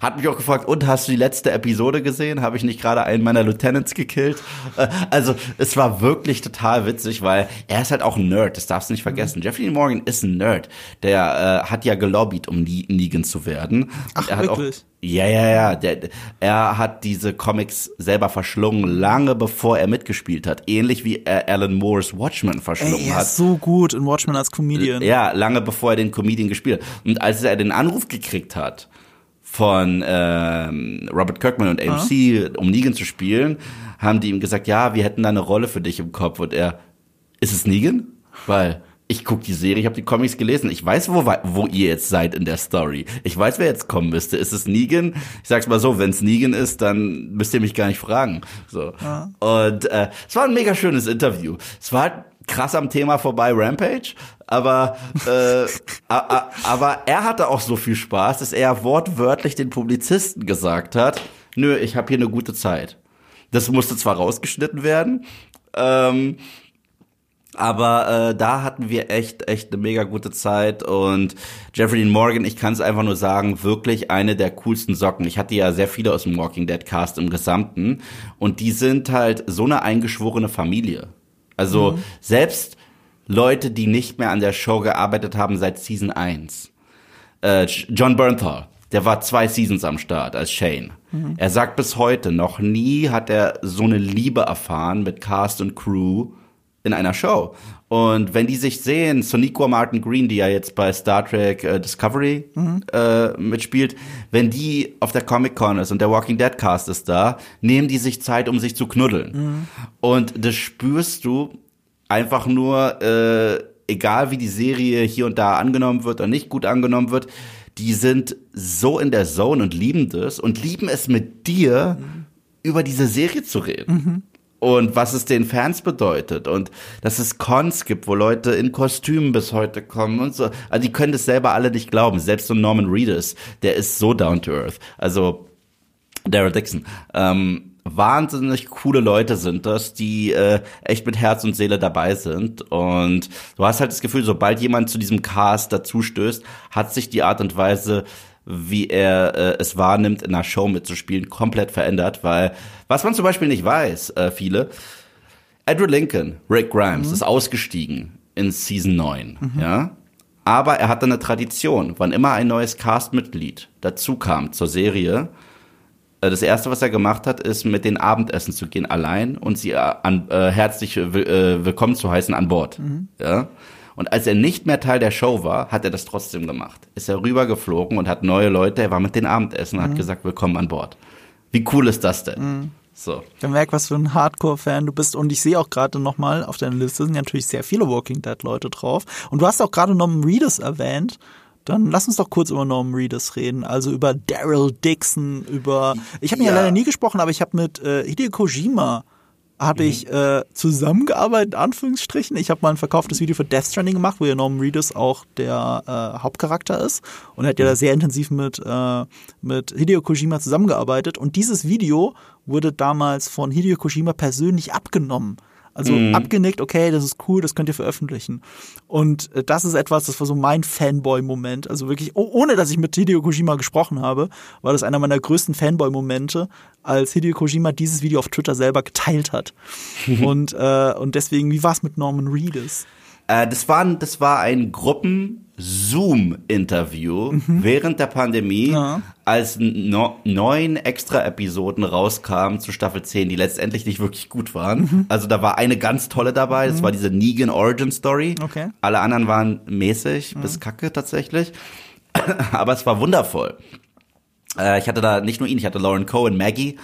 Hat mich auch gefragt, und hast du die letzte Episode gesehen? Habe ich nicht gerade einen meiner Lieutenants gekillt? Äh, Also es war wirklich total witzig, weil er ist halt auch ein Nerd. Das darfst du nicht vergessen. Jeffrey Dean Morgan ist ein Nerd. Der äh, hat ja gelobbyt, um Nie- Negan zu werden. Ach, er hat auch, wirklich? Ja, ja, ja. Der, er hat diese Comics selber verschlungen, lange bevor er mitgespielt hat. Ähnlich wie er Alan Moores Watchmen verschlungen Ey, er hat. ist so gut in Watchmen als Comedian. Ja, lange bevor er den Comedian gespielt hat. Und als er den Anruf gekriegt hat von ähm, Robert Kirkman und AMC, um Negan zu spielen, haben die ihm gesagt, ja, wir hätten da eine Rolle für dich im Kopf. Und er, ist es Negan? Weil ich gucke die Serie, ich habe die Comics gelesen, ich weiß, wo, wo ihr jetzt seid in der Story. Ich weiß, wer jetzt kommen müsste. Ist es Negan? Ich sag's mal so, wenn es Negan ist, dann müsst ihr mich gar nicht fragen. So. Und äh, es war ein mega schönes Interview. Es war krass am Thema vorbei, Rampage, aber äh, [LAUGHS] a, a, aber er hatte auch so viel Spaß, dass er wortwörtlich den Publizisten gesagt hat, nö, ich habe hier eine gute Zeit. Das musste zwar rausgeschnitten werden, ähm, Aber äh, da hatten wir echt, echt eine mega gute Zeit und Jeffrey Dean Morgan, ich kann es einfach nur sagen, wirklich eine der coolsten Socken. Ich hatte ja sehr viele aus dem Walking Dead Cast im Gesamten und die sind halt so eine eingeschworene Familie. Also mhm. selbst Leute, die nicht mehr an der Show gearbeitet haben seit Season 1. Äh, John Bernthal, der war zwei Seasons am Start als Shane. Mhm. Er sagt bis heute, noch nie hat er so eine Liebe erfahren mit Cast und Crew in einer Show. Und wenn die sich sehen, Soniqua Martin Green, die ja jetzt bei Star Trek äh, Discovery mhm. äh, mitspielt, wenn die auf der Comic Con ist und der Walking Dead Cast ist da, nehmen die sich Zeit, um sich zu knuddeln. Mhm. Und das spürst du einfach nur, äh, egal wie die Serie hier und da angenommen wird oder nicht gut angenommen wird, die sind so in der Zone und lieben das und lieben es mit dir, mhm. über diese Serie zu reden. Und was es den Fans bedeutet und dass es Cons gibt, wo Leute in Kostümen bis heute kommen und so. Also die können das selber alle nicht glauben. Selbst so Norman Reedus, der ist so down to earth. Also Daryl Dixon. Ähm, wahnsinnig coole Leute sind das, die äh, echt mit Herz und Seele dabei sind. Und du hast halt das Gefühl, sobald jemand zu diesem Cast dazustößt, hat sich die Art und Weise, wie er äh, es wahrnimmt, in einer Show mitzuspielen, komplett verändert, weil was man zum Beispiel nicht weiß, äh, viele, Edward Lincoln, Rick Grimes, mhm. ist ausgestiegen in Season 9, mhm. ja. Aber er hatte eine Tradition, wann immer ein neues Castmitglied dazu kam zur Serie, äh, das erste, was er gemacht hat, ist mit den Abendessen zu gehen allein und sie äh, an, äh, herzlich äh, willkommen zu heißen an Bord. Mhm. Ja? Und als er nicht mehr Teil der Show war, hat er das trotzdem gemacht. Ist er rübergeflogen und hat neue Leute, er war mit den Abendessen und mhm. hat gesagt, willkommen an Bord. Wie cool ist das denn? Mhm. So. Ich merke, was für ein Hardcore-Fan du bist. Und ich sehe auch gerade nochmal auf deiner Liste sind natürlich sehr viele Walking Dead-Leute drauf. Und du hast auch gerade Norman Reedus erwähnt. Dann lass uns doch kurz über Norman Reedus reden. Also über Daryl Dixon, über. Ich habe ja. ja leider nie gesprochen, aber ich habe mit äh, Hideo Kojima habe mhm. ich äh, zusammengearbeitet, in Anführungsstrichen. Ich habe mal ein verkauftes Video für Death Stranding gemacht, wo ja Norman Reedus auch der äh, Hauptcharakter ist. Und er hat ja da mhm. sehr intensiv mit, äh, mit Hideo Kojima zusammengearbeitet. Und dieses Video wurde damals von Hideo Kojima persönlich abgenommen. Also mhm. abgenickt, okay, das ist cool, das könnt ihr veröffentlichen. Und äh, das ist etwas, das war so mein Fanboy-Moment. Also wirklich, oh, ohne dass ich mit Hideo Kojima gesprochen habe, war das einer meiner größten Fanboy-Momente, als Hideo Kojima dieses Video auf Twitter selber geteilt hat. [LAUGHS] und, äh, und deswegen, wie war es mit Norman Reedus? Äh, das, war, das war ein Gruppen-Zoom-Interview mhm. während der Pandemie, ja. als no, neun Extra-Episoden rauskamen zu Staffel 10, die letztendlich nicht wirklich gut waren. Mhm. Also da war eine ganz tolle dabei, das mhm. war diese Negan Origin Story. Okay. Alle anderen waren mäßig bis kacke tatsächlich. [CLEARS THROAT] Aber es war wundervoll. Äh, ich hatte da nicht nur ihn, ich hatte Lauren Cohen, Maggie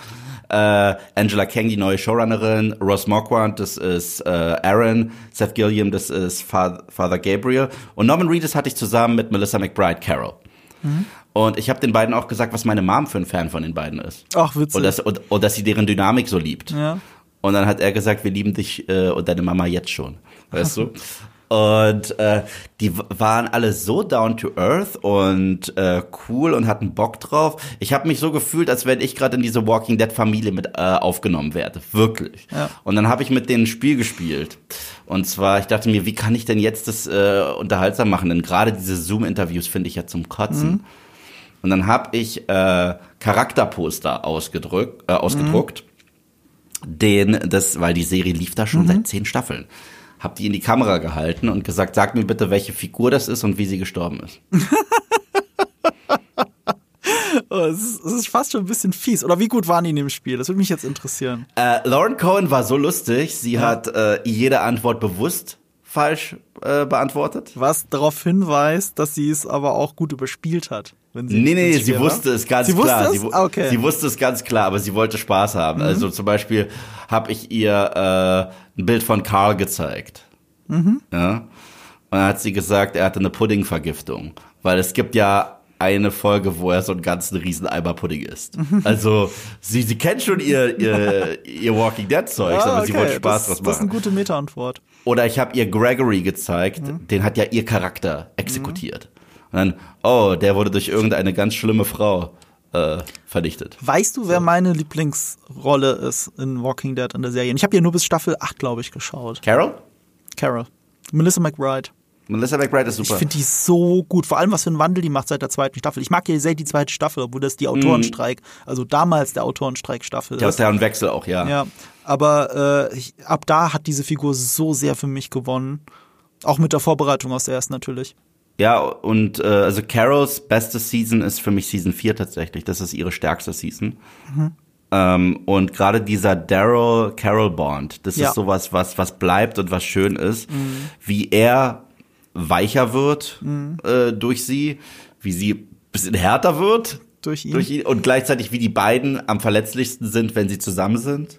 äh, Angela Kang, die neue Showrunnerin, Ross Marquardt, das ist äh, Aaron, Seth Gilliam, das ist Father, Father Gabriel und Norman Reedus hatte ich zusammen mit Melissa McBride Carol. Mhm. Und ich habe den beiden auch gesagt, was meine Mom für ein Fan von den beiden ist. Ach, witzig. Und dass, und, und dass sie deren Dynamik so liebt. Ja. Und dann hat er gesagt, wir lieben dich äh, und deine Mama jetzt schon. Weißt [LAUGHS] du? Und äh, die waren alle so down to earth und äh, cool und hatten Bock drauf. Ich habe mich so gefühlt, als wenn ich gerade in diese Walking Dead Familie mit äh, aufgenommen werde, wirklich. Ja. Und dann habe ich mit denen ein Spiel gespielt. Und zwar, ich dachte mir, wie kann ich denn jetzt das äh, unterhaltsam machen? Denn gerade diese Zoom-Interviews finde ich ja zum Kotzen. Mhm. Und dann habe ich äh, Charakterposter ausgedrückt, äh, ausgedruckt. Mhm. Den, das, weil die Serie lief da schon mhm. seit zehn Staffeln habe die in die Kamera gehalten und gesagt, sag mir bitte, welche Figur das ist und wie sie gestorben ist. [LAUGHS] oh, es, ist, es ist fast schon ein bisschen fies. Oder wie gut waren die in dem Spiel? Das würde mich jetzt interessieren. Äh, Lauren Cohen war so lustig, sie ja. hat äh, jede Antwort bewusst falsch äh, beantwortet. Was darauf hinweist, dass sie es aber auch gut überspielt hat. Wenn sie, nee, nee, sie war? wusste es ganz sie klar. Es? Sie, okay. sie wusste es ganz klar, aber sie wollte Spaß haben. Mhm. Also zum Beispiel habe ich ihr äh, ein Bild von Carl gezeigt. Mhm. Ja. Und dann hat sie gesagt, er hatte eine Puddingvergiftung. Weil es gibt ja eine Folge, wo er so einen ganzen riesen Eimer Pudding isst. Also sie, sie kennt schon ihr, ihr, [LAUGHS] ihr Walking Dead Zeug, ah, aber sie wollte Spaß das, draus machen. Das ist eine gute Meta-Antwort. Oder ich habe ihr Gregory gezeigt, mhm. den hat ja ihr Charakter exekutiert. Mhm. Und dann, oh, der wurde durch irgendeine ganz schlimme Frau äh, vernichtet. Weißt du, wer so. meine Lieblingsrolle ist in Walking Dead in der Serie? Ich habe ja nur bis Staffel 8, glaube ich, geschaut. Carol? Carol. Melissa McBride. Melissa McBride ist Ich super. finde die so gut. Vor allem, was für einen Wandel die macht seit der zweiten Staffel. Ich mag ja sehr die zweite Staffel, wo das die Autorenstreik, also damals der Autorenstreik-Staffel Ja, ist. der Wechsel auch, ja. Ja, aber äh, ich, ab da hat diese Figur so sehr für mich gewonnen. Auch mit der Vorbereitung aus der ersten natürlich. Ja, und äh, also Carols beste Season ist für mich Season 4 tatsächlich. Das ist ihre stärkste Season. Ähm, und gerade dieser Daryl Carol Bond, das Ja. ist sowas, was, was bleibt und was schön ist, wie er weicher wird äh, durch sie, wie sie ein bisschen härter wird Durch ihn. durch ihn und gleichzeitig wie die beiden am verletzlichsten sind, wenn sie zusammen sind.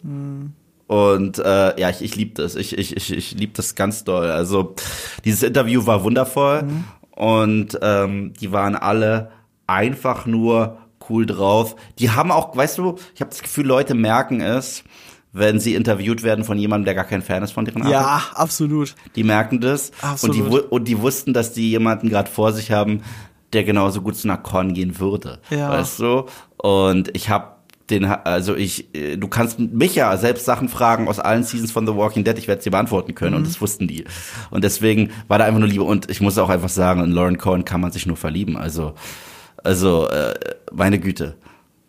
Und äh, ja, ich, ich liebe das. Ich, ich, ich, ich liebe das ganz doll. Also dieses Interview war wundervoll und ähm, die waren alle einfach nur cool drauf. Die haben auch, weißt du, ich habe das Gefühl, Leute merken es, wenn sie interviewt werden von jemandem, der gar kein Fan ist von deren Arbeit. Ja, absolut. Die merken das und die, Absolut. und die wussten, dass die jemanden gerade vor sich haben, der genauso gut zu einer Con gehen würde. Ja. Weißt du? Und ich habe den, also ich, äh, du kannst mich ja selbst Sachen fragen aus allen Seasons von The Walking Dead, ich werde sie beantworten können und das wussten die. Und deswegen war da einfach nur Liebe und ich muss auch einfach sagen, in Lauren Cohen kann man sich nur verlieben. Also, also äh, meine Güte.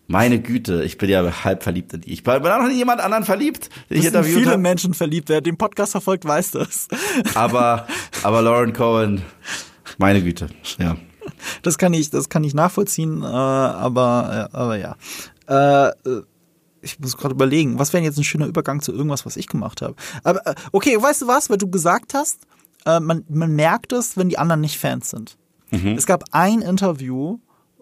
Meine Güte, ich bin ja halb verliebt in die. Ich bin auch noch in jemand anderen verliebt, den ich sind viele habe. Menschen verliebt. Wer den Podcast verfolgt, weiß das. Aber, aber Lauren Cohen, meine Güte, ja. Das kann ich, das kann ich nachvollziehen, äh, aber, äh, aber ja. Äh, äh, ich muss gerade überlegen, was wäre jetzt ein schöner Übergang zu irgendwas, was ich gemacht habe. Aber äh, okay, weißt du was, weil du gesagt hast, äh, man, man merkt es, wenn die anderen nicht Fans sind. Es gab ein Interview,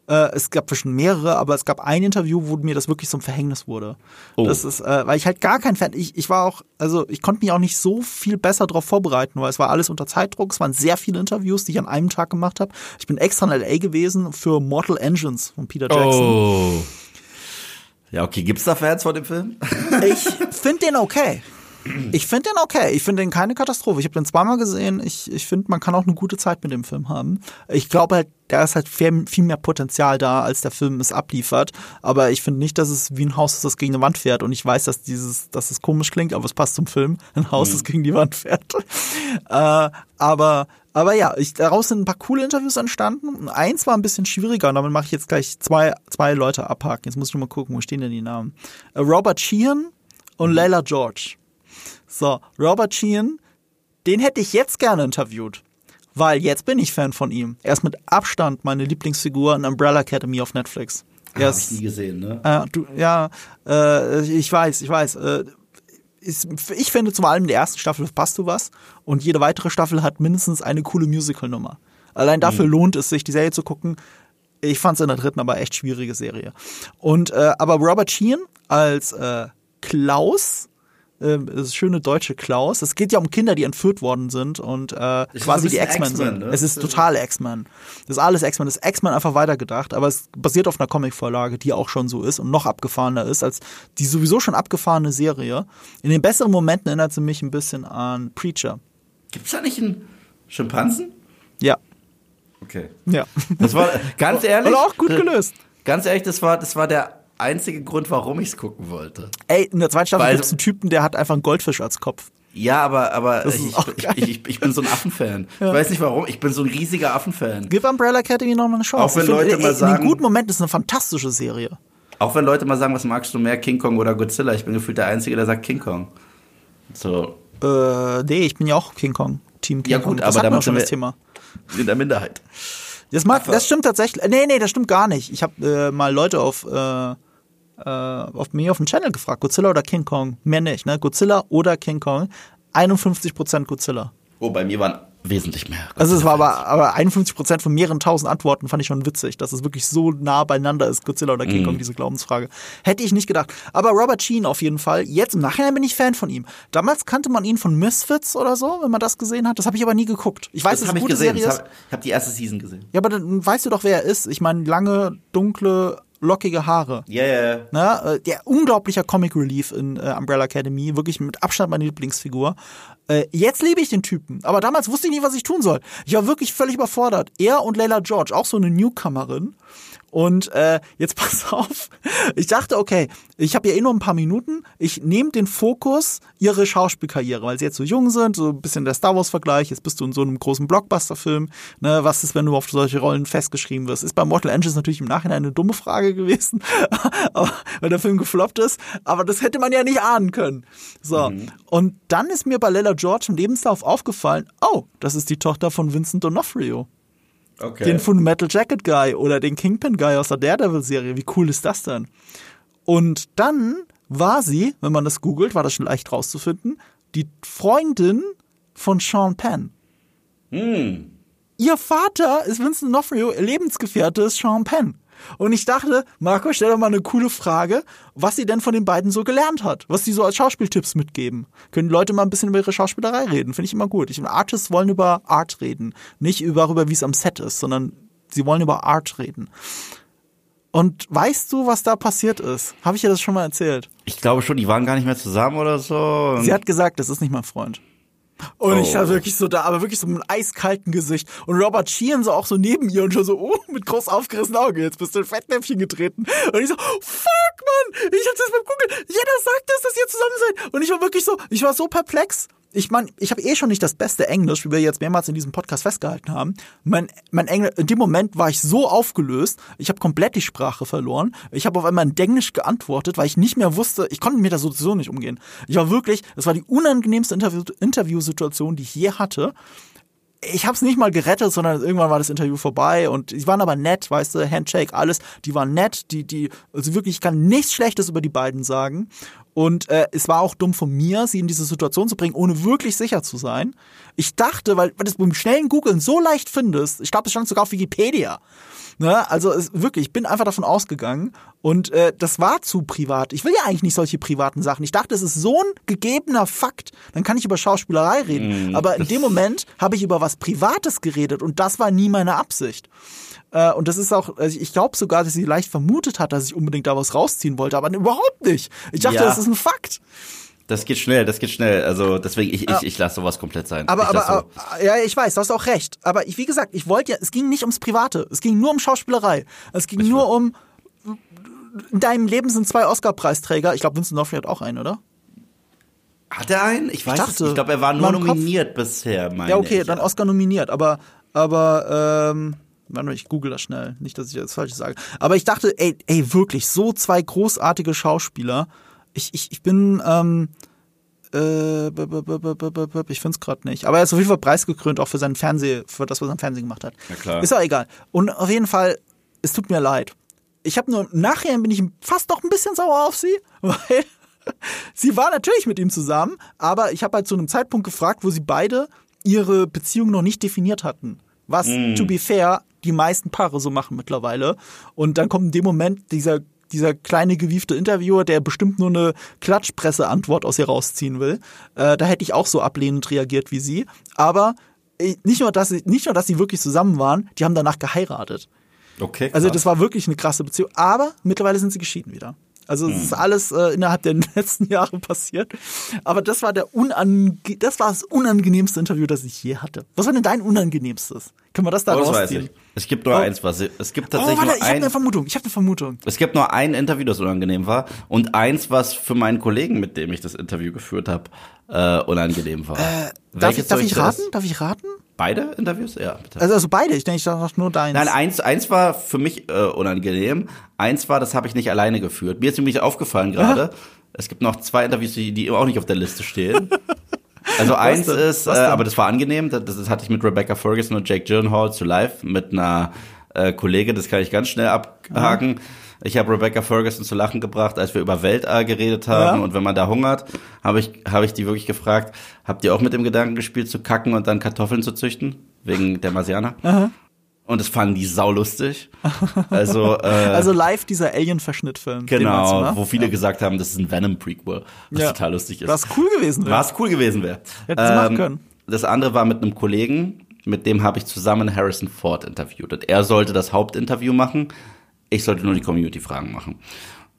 äh, es gab schon mehrere, aber es gab ein Interview, wo mir das wirklich zum Verhängnis wurde. Oh. Das ist, äh, weil ich halt gar kein Fan, ich, ich war auch, also ich konnte mich auch nicht so viel besser darauf vorbereiten, weil es war alles unter Zeitdruck, es waren sehr viele Interviews, die ich an einem Tag gemacht habe. Ich bin extra in LA gewesen für Mortal Engines von Peter Jackson. Oh. Ja, okay, gibt's da Fans von dem Film? [LAUGHS] Ich finde den okay. Ich finde den okay. Ich finde den keine Katastrophe. Ich habe den zweimal gesehen. Ich, ich finde, man kann auch eine gute Zeit mit dem Film haben. Ich glaube halt, da ist halt viel, viel mehr Potenzial da, als der Film es abliefert. Aber ich finde nicht, dass es wie ein Haus ist, das gegen eine Wand fährt. Und ich weiß, dass dieses, dass es komisch klingt, aber es passt zum Film. Ein Haus, das gegen die Wand fährt. [LAUGHS] äh, aber, aber ja, ich, daraus sind ein paar coole Interviews entstanden. Eins war ein bisschen schwieriger und damit mache ich jetzt gleich zwei, zwei Leute abhaken. Jetzt muss ich mal gucken, wo stehen denn die Namen? Äh, Robert Sheehan und Layla George. So, Robert Sheehan, den hätte ich jetzt gerne interviewt. Weil jetzt bin ich Fan von ihm. Er ist mit Abstand meine Lieblingsfigur in Umbrella Academy auf Netflix. Er Hab ich ist, nie gesehen, ne? äh, du, ja, äh, ich weiß, ich weiß. Äh, ist, ich finde zum allem in der ersten Staffel passt du was und jede weitere Staffel hat mindestens eine coole Musical-Nummer. Allein dafür lohnt es sich, die Serie zu gucken. Ich fand es in der dritten aber echt schwierige Serie. Und äh, aber Robert Sheehan als äh, Klaus, äh, das schöne deutsche Klaus. Es geht ja um Kinder, die entführt worden sind und äh, quasi die X-Men sind. Ne? Es ist total X-Men. Das ist alles X-Men. Das ist X-Men einfach weitergedacht, aber es basiert auf einer Comicvorlage, die auch schon so ist und noch abgefahrener ist als die sowieso schon abgefahrene Serie. In den besseren Momenten erinnert sie mich ein bisschen an Preacher. Gibt's da nicht einen Schimpansen? Ja, Okay. ja. Das war ganz [LAUGHS] ehrlich. Und auch gut gelöst. Ganz ehrlich, das war, das war der einzige Grund, warum ich's gucken wollte. Ey, in der zweiten Staffel gibt es einen Typen, der hat einfach einen Goldfisch als Kopf. Ja, aber, aber ich, ich, ich, ich, ich bin so ein Affenfan. [LAUGHS] Ich weiß nicht warum, ich bin so ein riesiger Affenfan. Gib Umbrella Academy noch mal eine Chance. Auch wenn Ich Leute ey, mal In sagen- den guten Momenten ist es eine fantastische Serie. Auch wenn Leute mal sagen, was magst du mehr, King Kong oder Godzilla? Ich bin gefühlt der Einzige, der sagt King Kong. So, Äh, nee, ich bin ja auch King Kong. Team King Ja, Kong. gut, das aber damit schon das Thema. in der Minderheit. Das, mag, das stimmt tatsächlich. Nee, nee, das stimmt gar nicht. Ich habe äh, mal Leute auf, äh, äh, auf mir auf dem Channel gefragt, Godzilla oder King Kong? Mehr nicht, ne? Godzilla oder King Kong? 51% Godzilla. Oh, bei mir waren wesentlich mehr. Also es war aber, aber 51% von mehreren tausend Antworten fand ich schon witzig, dass es wirklich so nah beieinander ist, Godzilla oder King Kong, diese Glaubensfrage. Hätte ich nicht gedacht. Aber Robert Sheen auf jeden Fall. Jetzt im Nachhinein bin ich Fan von ihm. Damals kannte man ihn von Misfits oder so, wenn man das gesehen hat. Das habe ich aber nie geguckt. Ich weiß, das habe eine ich gute gesehen. Serie ist. hab, ich habe die erste Season gesehen. Ja, aber dann weißt du doch, wer er ist. Ich meine, lange, dunkle, lockige Haare. Ja, ja, ja. Ne? Äh, Der unglaublicher Comic Relief in äh, Umbrella Academy, wirklich mit Abstand meine Lieblingsfigur. Äh, jetzt liebe ich den Typen, aber damals wusste ich nicht, was ich tun soll. Ich war wirklich völlig überfordert. Er und Layla George, auch so eine Newcomerin. Und äh, jetzt [LAUGHS] pass auf, ich dachte, okay, ich habe ja eh nur ein paar Minuten, ich nehme den Fokus ihre Schauspielkarriere, weil sie jetzt so jung sind, so ein bisschen der Star Wars-Vergleich, jetzt bist du in so einem großen Blockbuster-Film, ne, was ist, wenn du auf solche Rollen festgeschrieben wirst? Ist bei Mortal Engines natürlich im Nachhinein eine dumme Frage gewesen, [LAUGHS] weil der Film gefloppt ist, aber das hätte man ja nicht ahnen können. So, mhm. und dann ist mir bei Lella George im Lebenslauf aufgefallen, oh, das ist die Tochter von Vincent D'Onofrio. Okay. Den Full Metal Jacket Guy oder den Kingpin Guy aus der Daredevil-Serie. Wie cool ist das denn? Und dann war sie, wenn man das googelt, war das schon leicht rauszufinden, die Freundin von Sean Penn. Hm. Ihr Vater ist Vincent D'Onofrio, ihr Lebensgefährte ist Sean Penn. Und ich dachte, Marco, stell doch mal eine coole Frage, was sie denn von den beiden so gelernt hat, was sie so als Schauspieltipps mitgeben. Können die Leute mal ein bisschen über ihre Schauspielerei reden, finde ich immer gut. Ich finde, Artists wollen über Art reden, nicht über, darüber, wie es am Set ist, sondern sie wollen über Art reden. Und weißt du, was da passiert ist? Habe ich dir das schon mal erzählt? Ich glaube schon, die waren gar nicht mehr zusammen oder so. Sie hat gesagt, das ist nicht mein Freund. Und oh. ich war wirklich so da, aber wirklich so mit einem eiskalten Gesicht. Und Robert Sheehan so auch so neben ihr und schon so, oh, mit groß aufgerissenen Augen, jetzt bist du in Fettnäpfchen getreten. Und ich so, fuck, Mann, ich hab das beim Google, jeder sagt das, dass ihr zusammen seid. Und ich war wirklich so, ich war so perplex ich meine, ich habe eh schon nicht das beste Englisch, wie wir jetzt mehrmals in diesem Podcast festgehalten haben. Mein, mein Englisch, in dem Moment war ich so aufgelöst, ich habe komplett die Sprache verloren. Ich habe auf einmal in Englisch geantwortet, weil ich nicht mehr wusste, ich konnte mir da sowieso nicht umgehen. Ich war wirklich, das war die unangenehmste Interview, Interviewsituation, die ich je hatte ich habe es nicht mal gerettet, sondern irgendwann war das Interview vorbei und die waren aber nett, weißt du, Handshake, alles, die waren nett, die, die, also wirklich, ich kann nichts Schlechtes über die beiden sagen. Und äh, es war auch dumm von mir, sie in diese Situation zu bringen, ohne wirklich sicher zu sein. Ich dachte, weil, weil du es beim schnellen Googlen so leicht findest, ich glaube, es stand sogar auf Wikipedia. Ne? Also es, wirklich, ich bin einfach davon ausgegangen und äh, das war zu privat. Ich will ja eigentlich nicht solche privaten Sachen. Ich dachte, es ist so ein gegebener Fakt, dann kann ich über Schauspielerei reden. Mm, Aber in dem Moment habe ich über was Privates geredet und das war nie meine Absicht. Äh, und das ist auch, also ich glaube sogar, dass sie leicht vermutet hat, dass ich unbedingt da was rausziehen wollte, aber überhaupt nicht. Ich dachte, ja. das ist ein Fakt. Das geht schnell, das geht schnell. Also deswegen, ich, ich, ich lasse sowas komplett sein. Aber, ich aber, aber ja, ich weiß, du hast auch recht. Aber ich, wie gesagt, ich wollte ja, es ging nicht ums Private. Es ging nur um Schauspielerei. Es ging ich nur um, in deinem Leben sind zwei Oscar-Preisträger. Ich glaube, Vincent D'Onofrio hat auch einen, oder? Hat er einen? Ich weiß ich dachte, Ich glaube, er war nur nominiert Kopf. bisher, meine Ja, okay, ich, dann Oscar nominiert. Aber, aber, ähm, Warte, ich google das schnell. Nicht, dass ich das falsch sage. Aber ich dachte, ey, ey, wirklich, so zwei großartige Schauspieler. Ich, ich, ich bin, ähm, äh, ich finde es gerade nicht. Aber er ist auf jeden Fall preisgekrönt, auch für seinen Fernseh, für das, was er im Fernsehen gemacht hat. Ja, klar. Ist auch egal. Und auf jeden Fall, es tut mir leid. Ich habe nur, nachher bin ich fast noch ein bisschen sauer auf sie, [LAUGHS] weil sie war natürlich mit ihm zusammen, aber ich habe halt zu einem Zeitpunkt gefragt, wo sie beide ihre Beziehung noch nicht definiert hatten. Was, mm. to be fair, die meisten Paare so machen mittlerweile. Und dann kommt in dem Moment dieser dieser kleine gewiefte Interviewer, der bestimmt nur eine Klatschpresse-Antwort aus ihr rausziehen will. Äh, da hätte ich auch so ablehnend reagiert wie sie. Aber äh, nicht nur, dass sie, nicht nur, dass sie wirklich zusammen waren, die haben danach geheiratet. Okay. Also krass. Also das war wirklich eine krasse Beziehung. Aber mittlerweile sind sie geschieden wieder. Also es ist hm. alles äh, innerhalb der [LAUGHS] letzten Jahre passiert. Aber das war der unange das war das unangenehmste Interview, das ich je hatte. Was war denn dein unangenehmstes? Können wir das da oh, das rausziehen? Weiß ich. Es gibt nur oh. eins, was es gibt tatsächlich oh, warte, nur ich habe eine Vermutung. Ich habe eine Vermutung. Es gibt nur ein Interview, das unangenehm war und eins, was für meinen Kollegen, mit dem ich das Interview geführt habe, äh, unangenehm war. Äh, darf, ich, darf ich raten? Darf ich raten? Beide Interviews? Ja, bitte. Also, also beide, ich denke, ich sage nur deins. Nein, eins, eins war für mich äh, unangenehm. Eins war, das habe ich nicht alleine geführt. Mir ist nämlich aufgefallen gerade, es gibt noch zwei Interviews, die, die auch nicht auf der Liste stehen. [LAUGHS] Also eins ist, äh, aber das war angenehm, das, das, hatte ich mit Rebecca Ferguson und Jake Gyllenhaal zu live mit einer äh, Kollegin, das kann ich ganz schnell abhaken. Mhm. Ich habe Rebecca Ferguson zu lachen gebracht, als wir über Weltall geredet haben. Ja. Und wenn man da hungert, habe ich, hab ich die wirklich gefragt, habt ihr auch mit dem Gedanken gespielt, zu kacken und dann Kartoffeln zu züchten? Wegen der Marsianer? Aha. Und das fanden die saulustig. Also, [LAUGHS] äh, also live dieser Alien-Verschnittfilm. Genau, ne? wo viele ja. gesagt haben, das ist ein Venom-Prequel, was ja. total lustig ist. Was cool gewesen wäre. Was cool gewesen wäre. Hätten ähm, machen können. Das andere war mit einem Kollegen, mit dem habe ich zusammen Harrison Ford interviewt. Und er sollte das Hauptinterview machen ich sollte nur die Community-Fragen machen.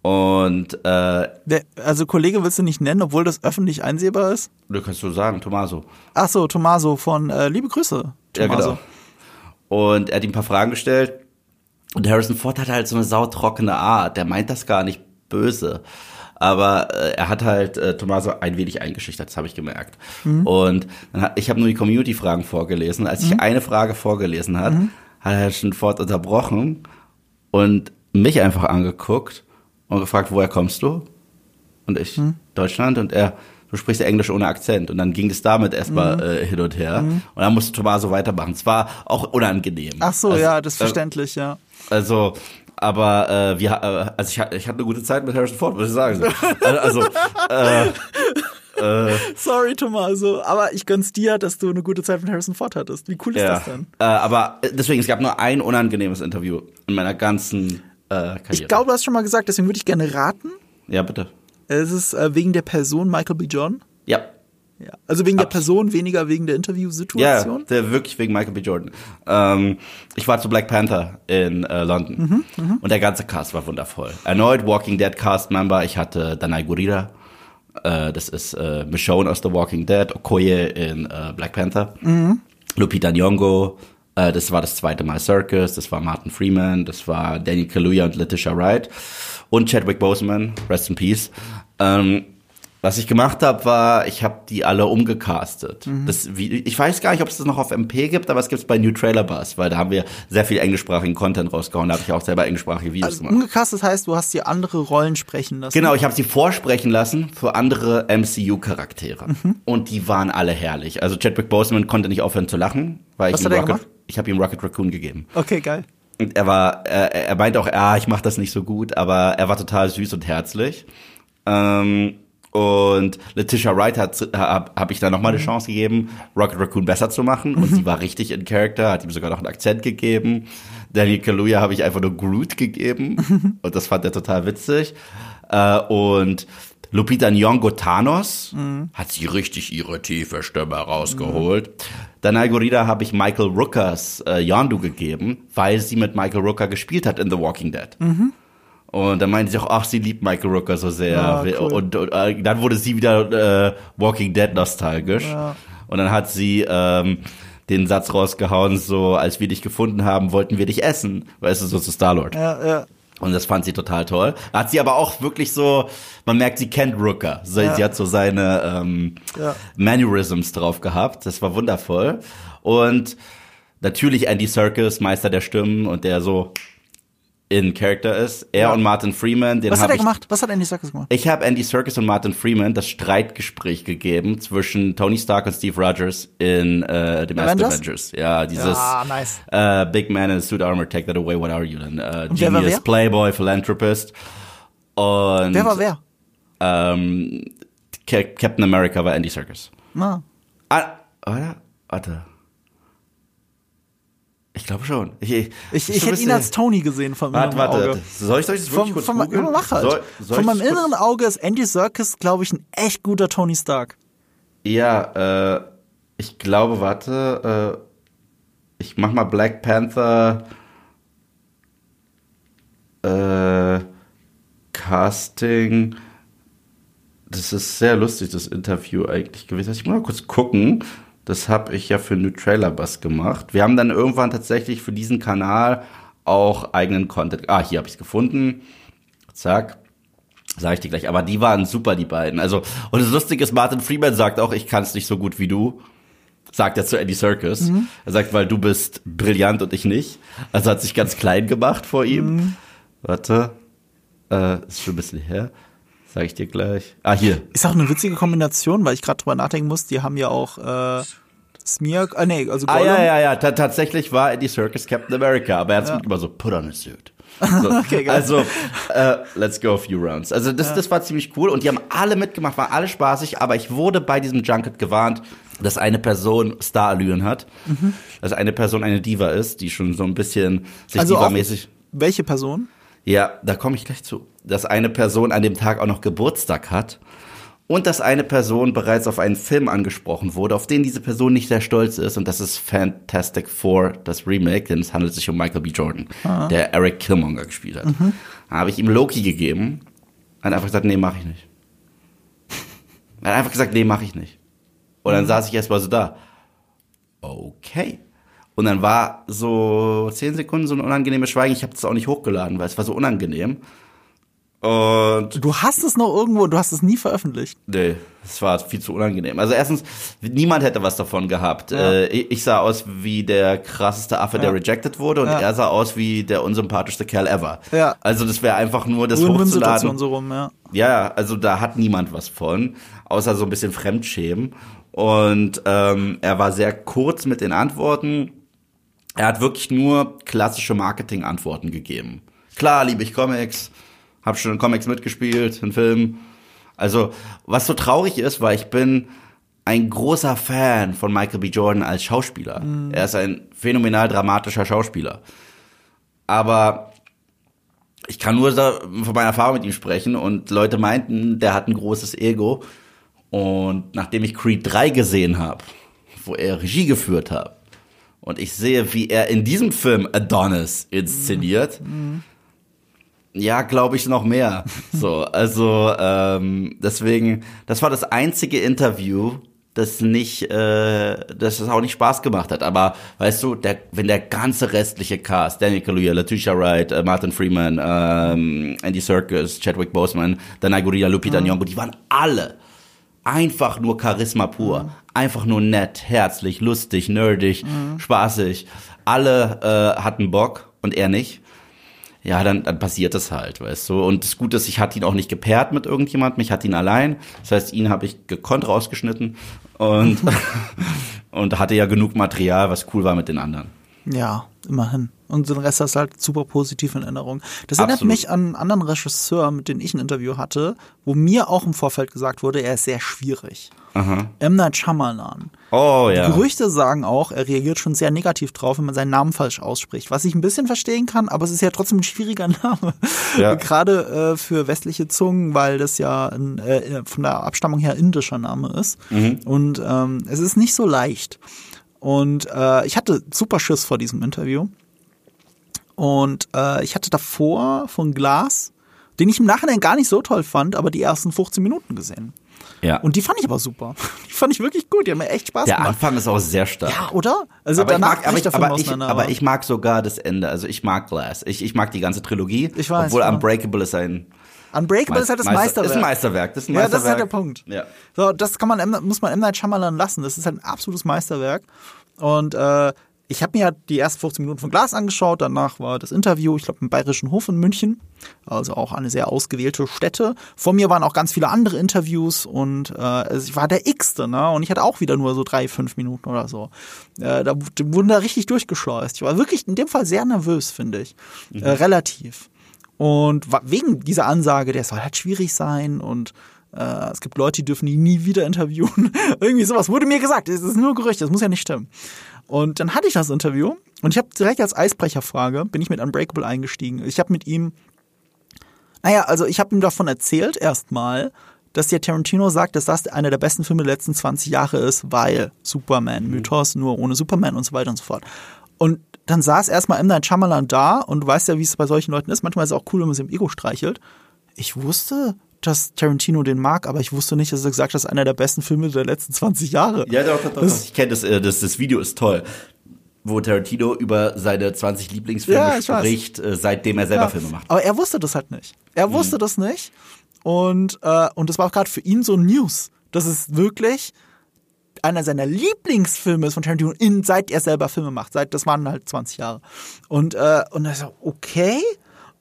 Und äh, also Kollege willst du nicht nennen, obwohl das öffentlich einsehbar ist? du kannst du sagen, Tommaso. Ach so, Tommaso von äh, Liebe Grüße. Ja, Tommaso. genau. Und er hat ihm ein paar Fragen gestellt. Und Harrison Ford hat halt so eine sautrockene Art. Der meint das gar nicht böse. Aber äh, er hat halt äh, Tommaso ein wenig eingeschüchtert, das habe ich gemerkt. Und dann hat, ich habe nur die Community-Fragen vorgelesen. Als ich eine Frage vorgelesen hat, hat Harrison Ford unterbrochen und mich einfach angeguckt und gefragt, woher kommst du? Und ich, Deutschland. Und er, du sprichst Englisch ohne Akzent. Und dann ging es damit erstmal äh, hin und her. Und dann musste Tommaso weitermachen. Es war auch unangenehm. Ach so, Also, ja, das ist äh, verständlich, ja. also, aber äh, wir, äh, also ich, ich hatte eine gute Zeit mit Harrison Ford, muss ich sagen. [LAUGHS] Also, äh, äh, [LAUGHS] Sorry, Tommaso, aber ich gönn's dir, dass du eine gute Zeit mit Harrison Ford hattest. Wie cool ist ja. das denn? Äh, aber äh, deswegen, es gab nur ein unangenehmes Interview in meiner ganzen äh, Karriere. Ich glaube, du hast schon mal gesagt, deswegen würde ich gerne raten. ja, bitte. Es ist äh, wegen der Person Michael B. John. Ja. Ja. Also wegen der Person, weniger wegen der Ja, Interviewsituation. der wirklich wegen Michael B. Jordan. Ähm, ich war zu Black Panther in äh, London und der ganze Cast war wundervoll. Erneut Walking Dead Cast Member. Ich hatte Danai Gurira, äh, das ist äh, Michonne aus The Walking Dead, Okoye in äh, Black Panther, Lupita Nyong'o. Äh, das war das zweite Mal Circus. Das war Martin Freeman. Das war Daniel Kaluuya und Letitia Wright und Chadwick Boseman. Rest in Peace. Ähm, was ich gemacht habe, war, ich habe die alle umgecastet. Das, wie, ich weiß gar nicht, ob es das noch auf MP gibt, aber es gibt es bei New Trailer Bus, weil da haben wir sehr viel englischsprachigen Content rausgehauen. Da habe ich auch selber englischsprachige Videos Also gemacht. umgekastet heißt, du hast dir andere Rollen sprechen lassen. Genau, ich habe sie vorsprechen lassen für andere MCU-Charaktere. Und die waren alle herrlich. Also Chadwick Boseman konnte nicht aufhören zu lachen, weil Was ich ihm Rocket, gemacht? ich habe ihm Rocket Raccoon gegeben. Okay, geil. Und er war, er, er meinte auch, ja, ich mache das nicht so gut, aber er war total süß und herzlich. Ähm, und Letitia Wright hat habe hab ich dann noch mal eine Chance gegeben, Rocket Raccoon besser zu machen. Und sie [LAUGHS] war richtig in Character, hat ihm sogar noch einen Akzent gegeben. Daniel Kaluuya habe ich einfach nur Groot gegeben. [LAUGHS] und das fand er total witzig. Äh, und Lupita Nyong'o Thanos hat sie richtig ihre tiefe Stimme rausgeholt. Danai Gurira habe ich Michael Rookers äh, Yondu gegeben, weil sie mit Michael Rooker gespielt hat in The Walking Dead. Und dann meinte sie auch, ach, sie liebt Michael Rooker so sehr. Ja, cool. und, und äh, dann wurde sie wieder äh, Walking Dead nostalgisch. Ja. Und dann hat sie ähm, den Satz rausgehauen, so, als wir dich gefunden haben, wollten wir dich essen. Weißt du, so zu Star-Lord. Ja, ja. Und das fand sie total toll. Hat sie aber auch wirklich so, man merkt, sie kennt Rooker. So, Ja. Sie hat so seine ähm, Ja. Mannerisms drauf gehabt. Das war wundervoll. Und natürlich Andy Serkis, Meister der Stimmen und der so in Character ist. Er Ja. und Martin Freeman, den Was hat er gemacht? Was hat Andy Serkis gemacht? ich habe Andy Serkis und Martin Freeman das Streitgespräch gegeben zwischen Tony Stark und Steve Rogers in äh, dem ersten Avengers? Avengers. Ja, dieses Ja, nice. äh, Big Man in Suit Armor, take that away, what are you then? Äh, Genius? Playboy, Philanthropist. Und Wer war wer? Ähm, Ca- Captain America war Andy Serkis. Ah. Ah, oder? Warte. Ich glaube schon. Ich, ich, Ich, ich hätte ihn als Tony gesehen vom Warte, inneren warte. Auge. Soll ich ich das wirklich Vom, kurz mach halt. Soll, soll Von meinem inneren Auge ist Andy Serkis, glaube ich, ein echt guter Tony Stark. Ja, äh, ich glaube, warte, äh, ich mach mal Black Panther äh, Casting. Das ist sehr lustig, das Interview eigentlich gewesen. Ich muss mal kurz gucken. Das habe ich ja für New Trailer Bus gemacht. Wir haben dann irgendwann tatsächlich für diesen Kanal auch eigenen Content. Ah, hier habe ich es gefunden. Zack. Sag ich dir gleich. Aber die waren super, die beiden. Also, und das Lustige ist, Martin Freeman sagt auch, ich kann es nicht so gut wie du. Sagt er zu Andy Serkis. Er sagt, weil du bist brillant und ich nicht. Also hat sich ganz klein gemacht vor ihm. Warte. Äh, ist schon ein bisschen her. Sag ich dir gleich. Ah, hier. Ist auch eine witzige Kombination, weil ich gerade drüber nachdenken muss. Die haben ja auch äh, Smear, äh, nee, also Ah, Gollum. ja, ja, ja. Ta tatsächlich war Andy Serkis Captain America, aber er hat Ja. immer so, put on a suit. [LAUGHS] So, Okay, geil. also, äh, let's go a few rounds. Also das, das war ziemlich cool und die haben alle mitgemacht, waren alle spaßig, aber ich wurde bei diesem Junket gewarnt, dass eine Person Starallüren hat, Mhm. dass eine Person eine Diva ist, die schon so ein bisschen sich Also Diva-mäßig... welche Person? Ja, da komme ich gleich zu. Dass eine Person an dem Tag auch noch Geburtstag hat und dass eine Person bereits auf einen Film angesprochen wurde, auf den diese Person nicht sehr stolz ist und das ist Fantastic Four, das Remake, denn es handelt sich um Michael B. Jordan, der Eric Killmonger gespielt hat. Da habe ich ihm Loki gegeben hat einfach gesagt, nee, mache ich nicht. Er hat einfach gesagt, nee, mache ich nicht. Und dann saß ich erstmal so da. Okay. Und dann war so zehn Sekunden so ein unangenehmes Schweigen. Ich habe das auch nicht hochgeladen, weil es war so unangenehm. Und Du hast es noch irgendwo, du hast es nie veröffentlicht. Nee, es war viel zu unangenehm. Also erstens, niemand hätte was davon gehabt. Äh, ich, sah aus wie der krasseste Affe, der rejected wurde, und Ja. er sah aus wie der unsympathischste Kerl ever. Ja. Also das wäre einfach nur das Win-Win-Situation hochzuladen. so rum, ja. Ja, also da hat niemand was von, außer so ein bisschen Fremdschämen. Und ähm, er war sehr kurz mit den Antworten. Er hat wirklich nur klassische Marketing-Antworten gegeben. Klar, liebe ich Comics, hab schon in Comics mitgespielt, in Filmen. Also, was so traurig ist, weil ich bin ein großer Fan von Michael B. Jordan als Schauspieler. Er ist ein phänomenal dramatischer Schauspieler. Aber ich kann nur von meiner Erfahrung mit ihm sprechen und Leute meinten, der hat ein großes Ego. Und nachdem ich Creed 3 gesehen habe, wo er Regie geführt hat, und ich sehe, wie er in diesem Film Adonis inszeniert, ja, glaube ich noch mehr. [LAUGHS] So, also ähm, deswegen, das war das einzige Interview, das nicht, äh, das es auch nicht Spaß gemacht hat. Aber weißt du, der, wenn der ganze restliche Cast, Daniel Kaluuya, Letitia Wright, äh, Martin Freeman, ähm, Andy Serkis, Chadwick Boseman, Danai Gurira, Lupita Nyong'o, die waren alle einfach nur Charisma pur, einfach nur nett, herzlich, lustig, nerdig, spaßig. Alle äh, hatten Bock und er nicht ja, dann, dann passiert es halt, weißt du. Und das Gute ist, ich hatte ihn auch nicht gepaart mit irgendjemandem, ich hatte ihn allein. Das heißt, ihn habe ich gekonnt rausgeschnitten und, [LAUGHS] [LAUGHS] und hatte ja genug Material, was cool war mit den anderen. Ja, immerhin. Und den Rest ist halt super positiv in Erinnerung. Das erinnert Absolut. mich an einen anderen Regisseur, mit dem ich ein Interview hatte, wo mir auch im Vorfeld gesagt wurde, er ist sehr schwierig. M. Night Shyamalan. Oh ja. Gerüchte sagen auch, er reagiert schon sehr negativ drauf, wenn man seinen Namen falsch ausspricht. Was ich ein bisschen verstehen kann, aber es ist ja trotzdem ein schwieriger [LAUGHS] Name. Ja. Gerade äh, für westliche Zungen, weil das ja ein, äh, von der Abstammung her indischer Name ist. Mhm. Und ähm, es ist nicht so leicht. Und äh, ich hatte super Schiss vor diesem Interview. Und äh, ich hatte davor von Glas, den ich im Nachhinein gar nicht so toll fand, aber die ersten 15 Minuten gesehen. ja. Und die fand ich aber super. [LAUGHS] Die fand ich wirklich gut. Die haben mir echt Spaß der gemacht. Anfang ist auch sehr stark. Ja, oder? Also aber ich, danach mag, aber, ich, der aber, ich, aber ich mag sogar das Ende. Also ich mag Glass. Ich, ich mag die ganze Trilogie. Ich weiß, Obwohl ja. Unbreakable ist ein Unbreakable ist halt das Meister- Meisterwerk. Ist ein Meisterwerk. Das ist ein Ja, Meisterwerk. das ist halt der Punkt. Ja. So, das kann man, muss man M. Night Shyamalan lassen. Das ist halt ein absolutes Meisterwerk. Und äh, ich habe mir ja die ersten 15 Minuten von Glas angeschaut. Danach war das Interview, ich glaube, im Bayerischen Hof in München. Also auch eine sehr ausgewählte Stätte. Vor mir waren auch ganz viele andere Interviews und äh, also ich war der X-te, ne? Und ich hatte auch wieder nur so drei, fünf Minuten oder so. Äh, da wurden da richtig durchgeschleust. Ich war wirklich in dem Fall sehr nervös, finde ich. Äh, relativ. Und wegen dieser Ansage, der soll halt schwierig sein und äh, es gibt Leute, die dürfen ihn nie wieder interviewen. [LAUGHS] Irgendwie sowas wurde mir gesagt. Es ist nur Gerücht, das muss ja nicht stimmen. Und dann hatte ich das Interview und ich habe direkt als Eisbrecherfrage, bin ich mit Unbreakable eingestiegen. Ich habe mit ihm, naja, also ich habe ihm davon erzählt erstmal, dass der Tarantino sagt, dass das einer der besten Filme der letzten 20 Jahre ist, weil Superman-Mythos, nur ohne Superman und so weiter und so fort. Und dann saß erstmal M. Night Shyamalan da und du weißt ja, wie es bei solchen Leuten ist. Manchmal ist es auch cool, wenn man sie im Ego streichelt. Ich wusste, dass Tarantino den mag, aber ich wusste nicht, dass er gesagt hat, das ist einer der besten Filme der letzten 20 Jahre. Ja, doch, doch, doch. Das- ich kenne das, äh, das, das Video ist toll. Wo Tarantino über seine 20 Lieblingsfilme Ja, ich weiß. spricht, äh, seitdem er selber Ja, Filme macht. Aber er wusste das halt nicht. Er wusste das nicht. Und, äh, und das war auch gerade für ihn so News. Das ist wirklich einer seiner Lieblingsfilme ist von Tarantino, in, seit er selber Filme macht. Seit, das waren halt 20 Jahre. Und, äh, und er so, okay.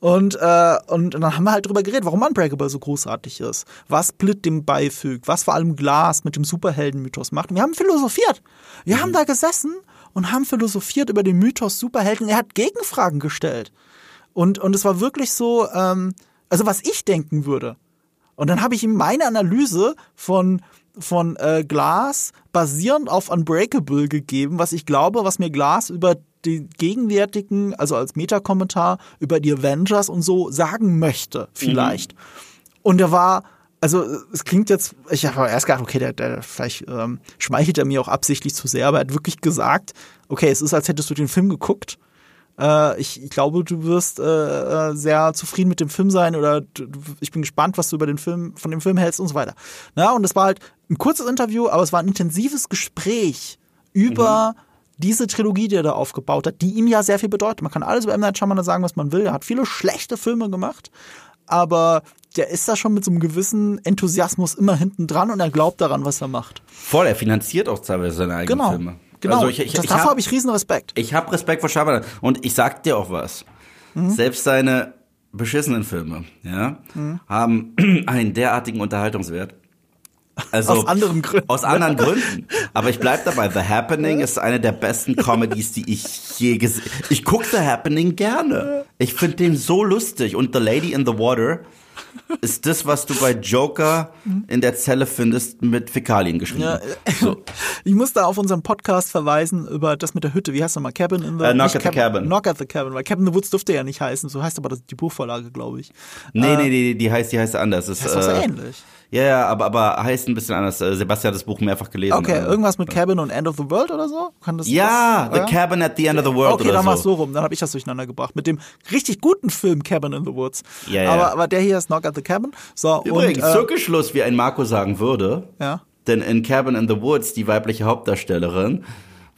Und, äh, und dann haben wir halt drüber geredet, warum Unbreakable so großartig ist. Was Split dem beifügt, was vor allem Glas mit dem Superhelden-Mythos macht. Und wir haben philosophiert. Wir haben da gesessen und haben philosophiert über den Mythos Superhelden. Und er hat Gegenfragen gestellt. Und, und es war wirklich so, ähm, also was ich denken würde. Und dann habe ich ihm meine Analyse von, von äh, Glas basierend auf Unbreakable gegeben, was ich glaube, was mir Glas über die gegenwärtigen, also als Metakommentar über die Avengers und so sagen möchte, vielleicht. Und er war, also es klingt jetzt, ich habe erst gedacht, okay, der, der vielleicht ähm, schmeichelt er mir auch absichtlich zu sehr, aber er hat wirklich gesagt, okay, es ist, als hättest du den Film geguckt Äh, ich, ich, glaube, du wirst äh, äh, sehr zufrieden mit dem Film sein oder du, ich bin gespannt, was du über den Film, von dem Film hältst und so weiter. Na, und es war halt ein kurzes Interview, aber es war ein intensives Gespräch über mhm. diese Trilogie, die er da aufgebaut hat, die ihm ja sehr viel bedeutet. Man kann alles über M. Night Shyamalan sagen, was man will. Er hat viele schlechte Filme gemacht, aber der ist da schon mit so einem gewissen Enthusiasmus immer hinten dran und er glaubt daran, was er macht. Voll, er finanziert auch teilweise seine eigenen genau. Filme. Genau, also ich, ich, das, ich davor habe ich riesen Respekt. Ich habe Respekt vor Shyamalan und ich sag dir auch was. Mhm. Selbst seine beschissenen Filme, ja, mhm. haben [CLEARS THROAT] einen derartigen Unterhaltungswert. Also, aus anderen Gründen. Aus anderen Gründen. Aber ich bleib dabei. The Happening ist eine der besten Comedies, die ich je gesehen Ich guck The Happening gerne. Ich finde den so lustig. Und The Lady in the Water ist das, was du bei Joker in der Zelle findest, mit Fäkalien geschrieben. Ja, so. Ich muss da auf unseren Podcast verweisen über das mit der Hütte. Wie heißt das mal? Cabin in the uh, Knock at the Cabin. Knock at the Cabin, weil Cabin in the Woods dürfte ja nicht heißen. So heißt aber das die Buchvorlage, glaube ich. Nee, äh, nee, nee, die heißt, die heißt anders. Das ist, das ist äh, ähnlich. Ja, ja, aber, aber heißt ein bisschen anders. Äh, Sebastian hat das Buch mehrfach gelesen. Okay, irgendwas mit Cabin und End of the World oder so? Kann das, ja, das, The ja? Cabin at the End of the World okay, oder dann so. mach's so rum. Dann habe ich das durcheinander gebracht. Mit dem richtig guten Film Cabin in the Woods. Ja, ja. Aber, aber der hier ist Knock at the Cabin. So, Übrigens, und, äh, Zirkelschluss, wie ein Marco sagen würde. Ja. Denn in Cabin in the Woods, die weibliche Hauptdarstellerin,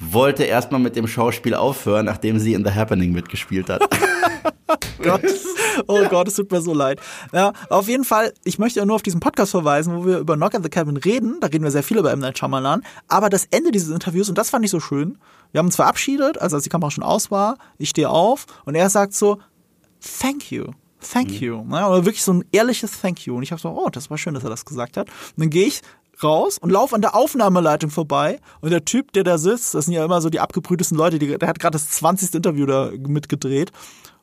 wollte erstmal mit dem Schauspiel aufhören, nachdem sie in The Happening mitgespielt hat. [LAUGHS] Gott. [LAUGHS] Oh Gott, es tut mir so leid. Ja, auf jeden Fall, ich möchte ja nur auf diesen Podcast verweisen, wo wir über Knock at the Cabin reden. Da reden wir sehr viel über M. Night Shyamalan. Aber das Ende dieses Interviews, und das fand ich so schön, wir haben uns verabschiedet, also als die Kamera schon aus war, ich stehe auf und er sagt so, thank you. Thank mhm. you. Ja, oder wirklich so ein ehrliches Thank you. Und ich habe so, oh, das war schön, dass er das gesagt hat. Und dann gehe ich raus und laufe an der Aufnahmeleitung vorbei und der Typ, der da sitzt, das sind ja immer so die abgebrühtesten Leute, die, der hat gerade das 20. Interview da mitgedreht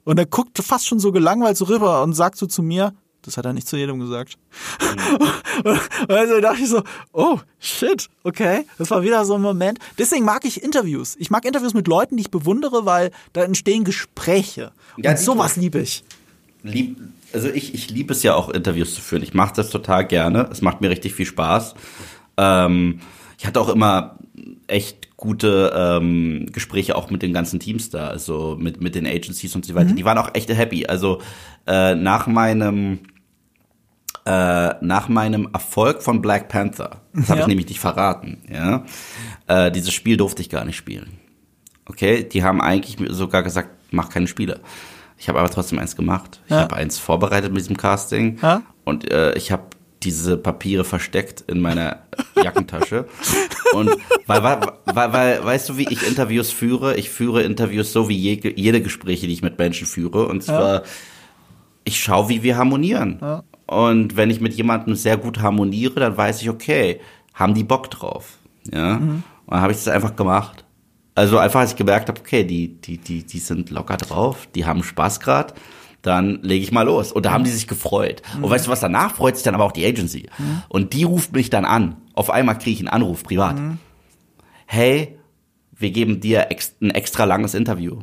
und er guckt fast schon so gelangweilt so rüber und sagt so zu mir, das hat er nicht zu jedem gesagt. Mhm. [LAUGHS] also dachte ich so, oh, shit, okay. Das war wieder so ein Moment. Deswegen mag ich Interviews. Ich mag Interviews mit Leuten, die ich bewundere, weil da entstehen Gespräche. Ja, und sowas liebe ich. Lieb, also ich, ich liebe es ja auch, Interviews zu führen. Ich mache das total gerne. Es macht mir richtig viel Spaß. Ähm, ich hatte auch immer echt gute ähm, Gespräche auch mit den ganzen Teams da, also mit, mit den Agencies und so weiter. Mhm. Die waren auch echt happy. Also äh, nach meinem äh, nach meinem Erfolg von Black Panther, das habe ja. ich nämlich nicht verraten, ja, äh, dieses Spiel durfte ich gar nicht spielen. Okay, die haben eigentlich sogar gesagt, mach keine Spiele. Ich habe aber trotzdem eins gemacht. Ich ja. habe eins vorbereitet mit diesem Casting. Ja. Und äh, ich habe diese Papiere versteckt in meiner Jackentasche. Und weil, weil, weil, weil, weißt du, wie ich Interviews führe? Ich führe Interviews so wie je, jede Gespräche, die ich mit Menschen führe. Und zwar, ja. ich schaue, wie wir harmonieren. Ja. Und wenn ich mit jemandem sehr gut harmoniere, dann weiß ich, okay, haben die Bock drauf. Ja. Mhm. Und dann habe ich das einfach gemacht. Also einfach, als ich gemerkt habe, okay, die, die, die, die sind locker drauf, die haben Spaß gerade, dann lege ich mal los. Und da haben die sich gefreut. Mhm. Und weißt du was, danach freut sich dann aber auch die Agency. Mhm. Und die ruft mich dann an. Auf einmal kriege ich einen Anruf privat. Mhm. Hey, wir geben dir ex ein extra langes Interview.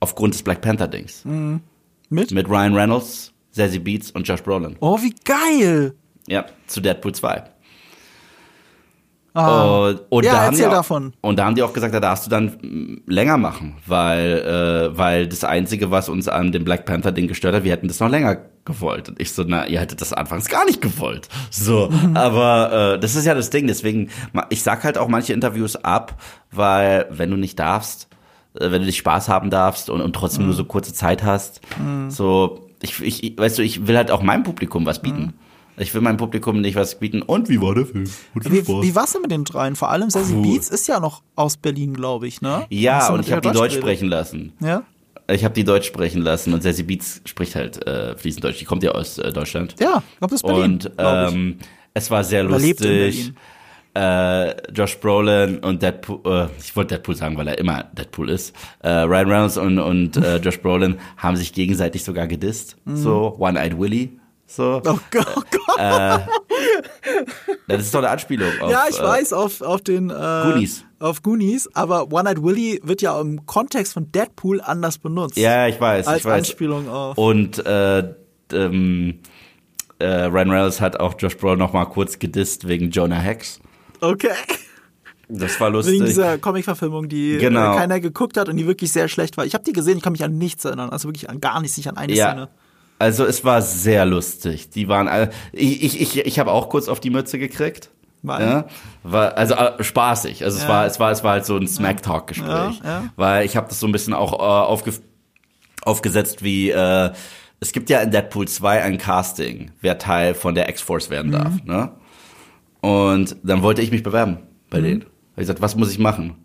Aufgrund des Black Panther-Dings. Mhm. Mit? Mit Ryan Reynolds, Zazie Beats und Josh Brolin. Oh, wie geil! Ja, zu Deadpool 2. Ah. Und, und, ja, da haben die auch, davon. und da haben die auch gesagt, da darfst du dann länger machen, weil, äh, weil das Einzige, was uns an dem Black Panther Ding gestört hat, wir hätten das noch länger gewollt. Und ich so, na, ihr hättet das anfangs gar nicht gewollt. So, aber äh, das ist ja das Ding. Deswegen, ich sag halt auch manche Interviews ab, weil wenn du nicht darfst, äh, wenn du nicht Spaß haben darfst und, und trotzdem mhm. nur so kurze Zeit hast, mhm. so, ich, ich, weißt du, ich will halt auch meinem Publikum was bieten. Mhm. Ich will meinem Publikum nicht was bieten. Und wie war der Film? wie, wie war's denn mit den dreien? Vor allem Sassy Beats ist ja noch aus Berlin, glaube ich, ne? Ja, und ich habe die Deutsch sprechen lassen. Ja? Ich habe die Deutsch sprechen lassen und Sassy Beats spricht halt äh, fließend Deutsch. Die kommt ja aus äh, Deutschland. Ja, kommt aus Berlin. Und ähm, es war sehr lustig. Äh, Josh Brolin und Deadpool, äh, ich wollte Deadpool sagen, weil er immer Deadpool ist. Äh, Ryan Reynolds und, und äh, Josh Brolin haben sich gegenseitig sogar gedisst. Mhm. So, One-Eyed Willy so. Oh Gott. Oh Gott. Äh, das ist doch eine Anspielung auf. Ja, ich äh, weiß, auf, auf den äh, Goonies. Auf Goonies, aber One Night Willy wird ja im Kontext von Deadpool anders benutzt. Ja, ich weiß. Als ich weiß. Anspielung auf. Und äh, ähm, äh, Ryan Reynolds hat auch Josh Brolin noch mal kurz gedisst wegen Jonah Hex. Okay. Das war lustig. Wegen dieser Comic-Verfilmung, die Genau. äh, keiner geguckt hat und die wirklich sehr schlecht war. Ich habe die gesehen, ich kann mich an nichts erinnern. Also wirklich an gar nichts, nicht an eine Ja. Szene. Also es war sehr lustig. Die waren alle. Ich, ich, ich, ich habe auch kurz auf die Mütze gekriegt. Weil? Ja, war, also äh, spaßig. Also es Ja. war, es war, es war halt so ein Smack-Talk-Gespräch. Ja, ja. Weil ich habe das so ein bisschen auch äh, aufge aufgesetzt wie äh, es gibt ja in Deadpool 2 ein Casting, wer Teil von der X-Force werden darf. Mhm. Ne? Und dann wollte ich mich bewerben bei Mhm. denen. Hab ich gesagt, was muss ich machen?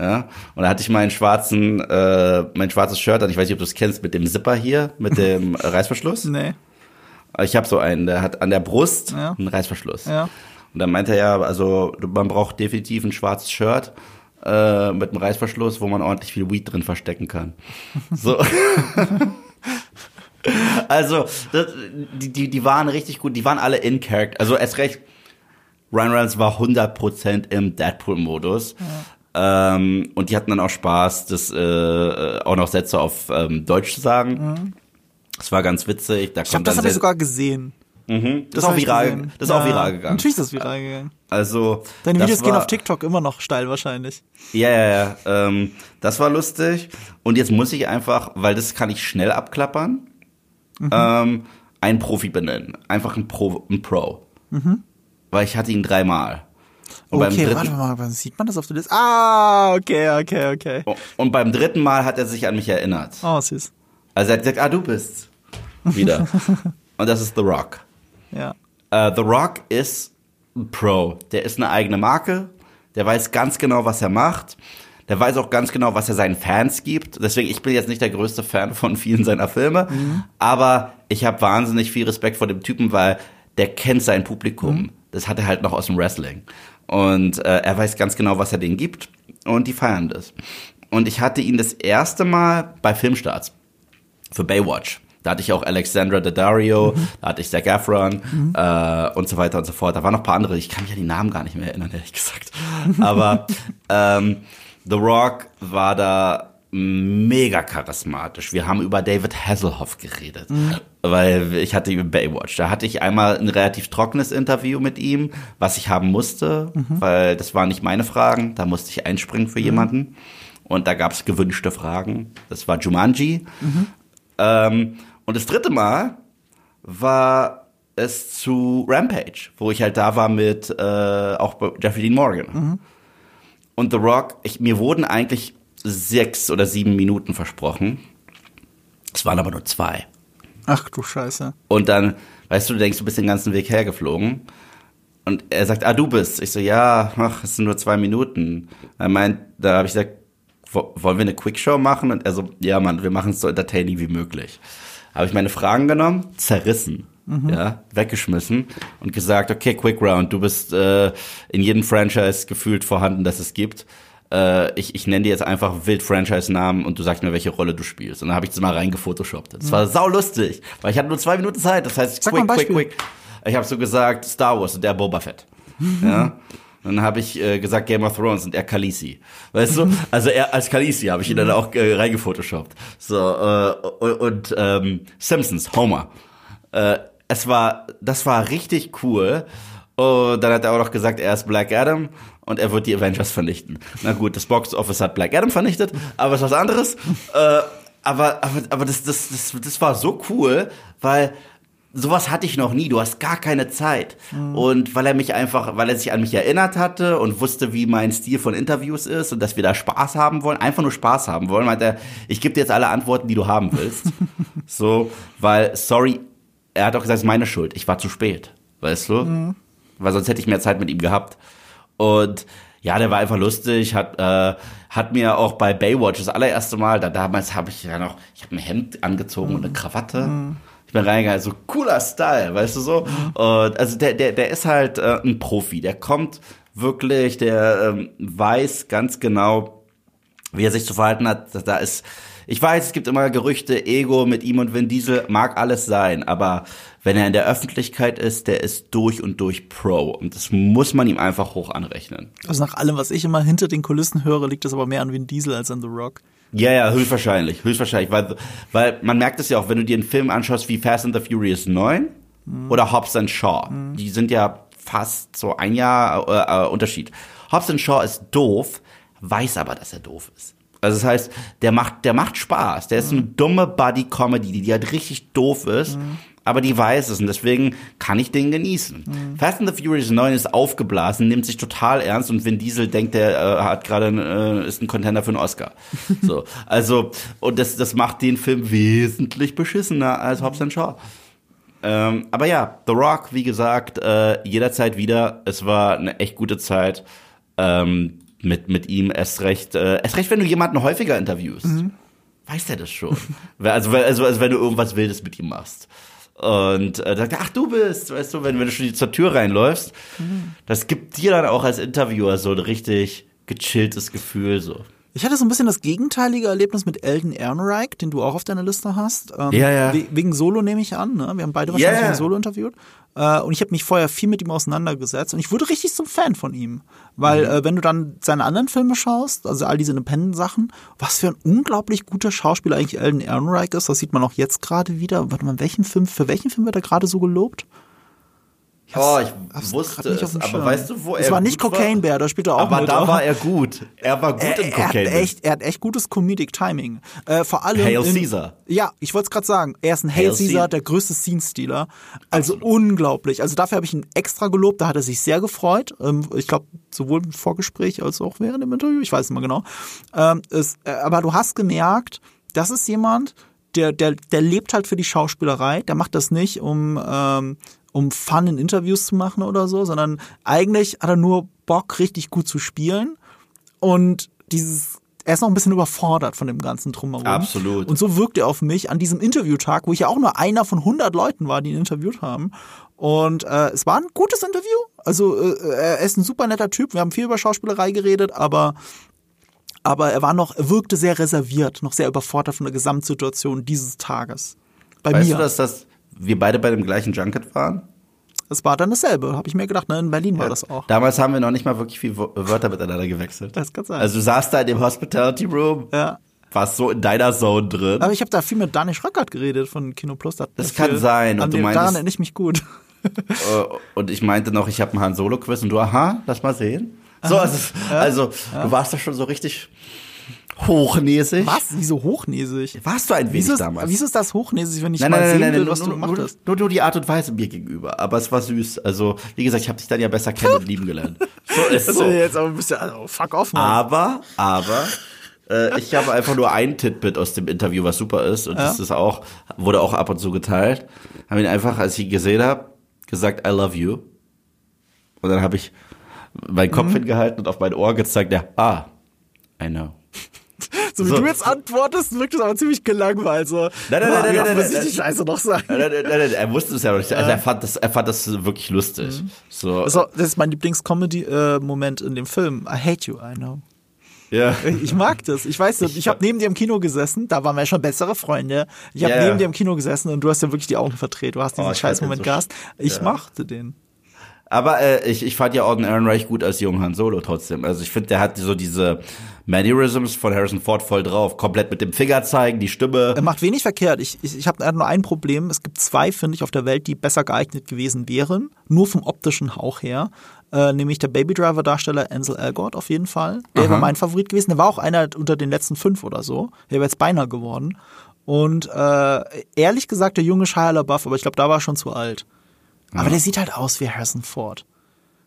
Ja, und da hatte ich meinen schwarzen, äh, mein schwarzes Shirt an. Ich weiß nicht, ob du es kennst, mit dem Zipper hier, mit [LAUGHS] dem Reißverschluss. Nee. Ich habe so einen, der hat an der Brust Ja. einen Reißverschluss. Ja. Und dann meinte er ja, also man braucht definitiv ein schwarzes Shirt äh, mit einem Reißverschluss, wo man ordentlich viel Weed drin verstecken kann. So. [LAUGHS] also, das, die, die, die waren richtig gut, die waren alle in Character. Also erst recht, Ryan Reynolds war 100% im Deadpool-Modus. Ähm, und die hatten dann auch Spaß, das äh, auch noch Sätze auf ähm, Deutsch zu sagen. Das war ganz witzig. Da Ich glaube, das habe ich sogar gesehen. Mhm. Das, ist auch viral, gesehen. das ist auch viral gegangen. Natürlich ist das viral gegangen. Also Deine das Videos gehen war- auf TikTok immer noch steil wahrscheinlich. Ja, ja, ja. Ähm, das war lustig. Und jetzt muss ich einfach, weil das kann ich schnell abklappern, Mhm. ähm, einen Profi benennen. Einfach ein Pro, ein Pro. Weil ich hatte ihn dreimal. Und Mhm. Okay, dritten, warte mal, wann sieht man das auf der Liste? Ah, okay, okay, okay. Und beim dritten Mal hat er sich an mich erinnert. Oh, süß. Also er hat gesagt, ah, du bist wieder. [LAUGHS] Und das ist The Rock. Ja. Äh, The Rock ist ein Pro. Der ist eine eigene Marke. Der weiß ganz genau, was er macht. Der weiß auch ganz genau, was er seinen Fans gibt. Deswegen, ich bin jetzt nicht der größte Fan von vielen seiner Filme. Aber ich habe wahnsinnig viel Respekt vor dem Typen, weil der kennt sein Publikum. Das hat er halt noch aus dem Wrestling. Und äh, er weiß ganz genau, was er denen gibt. Und die feiern das. Und ich hatte ihn das erste Mal bei Filmstarts für Baywatch. Da hatte ich auch Alexandra Daddario, da hatte ich Zac Efron äh, und so weiter und so fort. Da waren noch ein paar andere, ich kann mich an die Namen gar nicht mehr erinnern, ehrlich gesagt. Aber ähm, The Rock war da mega charismatisch. Wir haben über David Hasselhoff geredet, weil ich hatte über Baywatch. Da hatte ich einmal ein relativ trockenes Interview mit ihm, was ich haben musste, weil das waren nicht meine Fragen. Da musste ich einspringen für jemanden. Und da gab es gewünschte Fragen. Das war Jumanji. Ähm, und das dritte Mal war es zu Rampage, wo ich halt da war mit äh, auch Jeffrey Dean Morgan. Und The Rock, ich, mir wurden eigentlich sechs oder sieben Minuten versprochen. Es waren aber nur zwei. Ach du Scheiße. Und dann, weißt du, du denkst, du bist den ganzen Weg hergeflogen. Und er sagt, ah, du bist. Ich so, ja, ach, es sind nur zwei Minuten. Er meint, da habe ich gesagt, wo- wollen wir eine Quickshow machen? Und er so, ja, Mann, wir machen es so entertaining wie möglich. Habe ich meine Fragen genommen, zerrissen, ja, weggeschmissen und gesagt, okay, Quick Round, du bist äh, in jedem Franchise gefühlt vorhanden, das es gibt. Äh, ich, ich nenne dir jetzt einfach wild Franchise-Namen und du sagst mir, welche Rolle du spielst. Und dann habe ich das mal reingefotoshoppt. Das war saulustig, weil ich hatte nur zwei Minuten Zeit. Das heißt, Sag quick, quick, quick. Ich habe so gesagt, Star Wars und der Boba Fett. [LAUGHS] Ja. Dann habe ich äh, gesagt Game of Thrones und er Khaleesi. Weißt du? [LAUGHS] Also er als Khaleesi habe ich ihn dann auch äh, reingefotoshoppt. So äh, und, und ähm, Simpsons Homer. Äh, es war das war richtig cool. Und dann hat er auch noch gesagt, er ist Black Adam und er wird die Avengers vernichten. Na gut, das Box Office hat Black Adam vernichtet, aber es ist was anderes. äh, aber aber aber das das das das war so cool, weil sowas hatte ich noch nie. Du hast gar keine Zeit. Und weil er mich einfach, weil er sich an mich erinnert hatte und wusste, wie mein Stil von Interviews ist und dass wir da Spaß haben wollen, einfach nur Spaß haben wollen, meinte er, ich gebe dir jetzt alle Antworten, die du haben willst. [LAUGHS] so, weil, sorry, er hat auch gesagt, es ist meine Schuld. Ich war zu spät. Weißt du? Weil sonst hätte ich mehr Zeit mit ihm gehabt. Und ja, der war einfach lustig, hat, äh, hat mir auch bei Baywatch das allererste Mal, da damals habe ich ja noch, ich habe ein Hemd angezogen und eine Krawatte. Ich bin reingegangen, so cooler Style, weißt du so? Und also der, der, der ist halt äh, ein Profi, der kommt wirklich, der ähm, weiß ganz genau, wie er sich zu verhalten hat. Da ist, ich weiß, es gibt immer Gerüchte, Ego mit ihm und Vin Diesel mag alles sein, aber wenn er in der Öffentlichkeit ist, der ist durch und durch Pro und das muss man ihm einfach hoch anrechnen. Also nach allem, was ich immer hinter den Kulissen höre, liegt das aber mehr an Vin Diesel als an The Rock. Ja, ja, höchstwahrscheinlich, höchstwahrscheinlich, weil, weil man merkt es ja auch, wenn du dir einen Film anschaust wie Fast and the Furious 9 oder Hobbs and Shaw, die sind ja fast so ein Jahr äh, äh, Unterschied. Hobbs Shaw ist doof, weiß aber, dass er doof ist. Also das heißt, der macht, der macht Spaß. Der ist eine dumme Buddy-Comedy, die, die halt richtig doof ist. Mhm. Aber die weiß es und deswegen kann ich den genießen. Mhm. Fast and the Furious 9 ist aufgeblasen, nimmt sich total ernst und Vin Diesel denkt, der äh, hat gerade äh, ist ein Contender für einen Oscar. [LAUGHS] so, also und das das macht den Film wesentlich beschissener als Hobbs Shaw. Ähm, aber ja, The Rock, wie gesagt, äh, jederzeit wieder. Es war eine echt gute Zeit. Ähm, mit, mit ihm erst recht, äh, erst recht, wenn du jemanden häufiger interviewst. Mhm. Weiß der das schon. [LAUGHS] also, also, also, wenn du irgendwas Wildes mit ihm machst. Und äh, sagt, ach du bist, weißt du, wenn, wenn du schon zur Tür reinläufst, mhm. das gibt dir dann auch als Interviewer so ein richtig gechilltes Gefühl so. Ich hatte so ein bisschen das gegenteilige Erlebnis mit Elden Ehrenreich, den du auch auf deiner Liste hast. Ähm, ja, ja. Wegen Solo nehme ich an. Ne? Wir haben beide wahrscheinlich yeah. Solo interviewt. Äh, und ich habe mich vorher viel mit ihm auseinandergesetzt und ich wurde richtig zum Fan von ihm. Weil mhm. äh, wenn du dann seine anderen Filme schaust, also all diese Independent-Sachen, was für ein unglaublich guter Schauspieler eigentlich Elden Ehrenreich ist, das sieht man auch jetzt gerade wieder. Warte mal, welchen Film, für welchen Film wird er gerade so gelobt? Ich oh, ich wusste es, aber weißt du, wo er Es war nicht Cocaine Bear, da spielte er auch aber mit. Aber da war er gut. Er war gut er, in Cocaine er hat echt, er hat echt gutes Comedic Timing. Äh, vor allem Hail in, Caesar. Ja, ich wollte es gerade sagen. Er ist ein Hail, Hail Caesar, der größte Scene-Stealer. Also Absolut. unglaublich. Also dafür habe ich ihn extra gelobt, da hat er sich sehr gefreut. Ähm, ich glaube, sowohl im Vorgespräch als auch während dem Interview, ich weiß nicht mehr genau. Ähm, es, äh, aber du hast gemerkt, das ist jemand, der, der, der lebt halt für die Schauspielerei, der macht das nicht, um ähm, um Fun in Interviews zu machen oder so, sondern eigentlich hat er nur Bock, richtig gut zu spielen und dieses er ist noch ein bisschen überfordert von dem ganzen Drumherum. Absolut. Und so wirkt er auf mich an diesem Interviewtag, wo ich ja auch nur einer von 100 Leuten war, die ihn interviewt haben. Und äh, es war ein gutes Interview. Also äh, er ist ein super netter Typ. Wir haben viel über Schauspielerei geredet, aber aber er war noch, er wirkte sehr reserviert, noch sehr überfordert von der Gesamtsituation dieses Tages. Bei weißt mir. du, dass das wir beide bei dem gleichen Junket waren? Es war dann dasselbe, habe ich mir gedacht. Ne? In Berlin ja. war das auch. Damals haben wir noch nicht mal wirklich viel Wörter miteinander gewechselt. Das kann sein. Also du saßt da in dem Hospitality Room. Ja. Warst so in deiner Zone drin. Aber ich habe da viel mit Daniel Schröckert geredet von Kino Plus. Das, das kann sein. Und du meinst, daran erinnere ich mich gut. Äh, und ich meinte noch, ich habe einen Han Solo Quiz und du, aha, lass mal sehen. So, also, also ja. du warst da schon so richtig hochnäsig. Was? Wieso hochnäsig? Warst du ein wenig wieso ist, damals? Wieso ist das hochnäsig, wenn ich nein, mal nein, sehen nein, will, was nur, du gemacht hast? Nur, nur die Art und Weise mir gegenüber. Aber es war süß. Also, wie gesagt, ich habe dich dann ja besser kennen und lieben gelernt. So ist so. jetzt aber ein bisschen, also, fuck off, Mann. Aber, aber, äh, ich habe einfach nur ein Titbit aus dem Interview, was super ist. Und ja? das ist auch, wurde auch ab und zu geteilt. Habe ihn einfach, als ich ihn gesehen habe, gesagt, I love you. Und dann habe ich meinen Kopf mhm. hingehalten und auf mein Ohr gezeigt, ja, ah, I know. So wie so. du jetzt antwortest, wirkt es aber ziemlich gelangweilt. So, nein, nein, nein, nein, nein, muss ich die Scheiße noch sagen? Nein, nein, nein, nein, er wusste es ja noch nicht. Also er fand das, er fand das wirklich lustig. Mhm. So. Das, ist, das ist mein Lieblings-Comedy-Moment in dem Film. I hate you, I know. Ja. Ich mag das. Ich weiß, ich, ich habe neben dir im Kino gesessen, da waren wir schon bessere Freunde. Ich habe yeah. neben dir im Kino gesessen und du hast ja wirklich die Augen verdreht. Du hast diesen oh, scheiß Moment so gehasst. Ich ja. mochte den. Aber äh, ich, ich fand ja Auden Ehrenreich gut als jungen Han Solo trotzdem. Also ich finde, der hat so diese Mannerisms von Harrison Ford voll drauf. Komplett mit dem Finger zeigen, die Stimme. Er macht wenig verkehrt. Ich, ich, ich habe nur ein Problem. Es gibt zwei, finde ich, auf der Welt, die besser geeignet gewesen wären. Nur vom optischen Hauch her. Äh, nämlich der Baby Driver Darsteller Ansel Elgort auf jeden Fall. Der war mein Favorit gewesen. Der war auch einer unter den letzten fünf oder so. Der wäre jetzt beinahe geworden. Und äh, ehrlich gesagt, der junge Shia LaBeouf, aber ich glaube, da war er schon zu alt. Aber ja. der sieht halt aus wie Harrison Ford.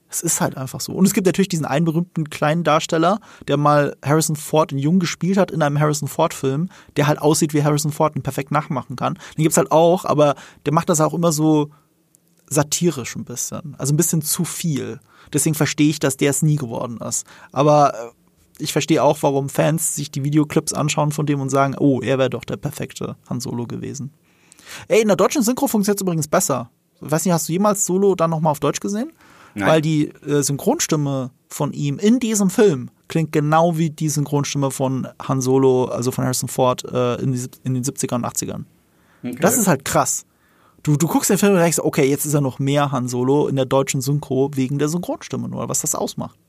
Es ist halt einfach so. Und es gibt natürlich diesen einen berühmten kleinen Darsteller, der mal Harrison Ford in Jung gespielt hat in einem Harrison Ford-Film, der halt aussieht wie Harrison Ford und perfekt nachmachen kann. Den gibt's halt auch, aber der macht das auch immer so satirisch ein bisschen. Also ein bisschen zu viel. Deswegen verstehe ich, dass der es nie geworden ist. Aber äh, ich verstehe auch, warum Fans sich die Videoclips anschauen von dem und sagen, oh, er wäre doch der perfekte Han Solo gewesen. Ey, in der deutschen Synchro funktioniert es übrigens besser weiß nicht, hast du jemals Solo dann nochmal auf Deutsch gesehen? Nein. Weil die äh, Synchronstimme von ihm in diesem Film klingt genau wie die Synchronstimme von Han Solo, also von Harrison Ford äh, in, die, in, den 70ern und 80ern. Okay. Das ist halt krass. Du, du guckst den Film und denkst, okay, jetzt ist er noch mehr Han Solo in der deutschen Synchro wegen der Synchronstimme nur, was das ausmacht.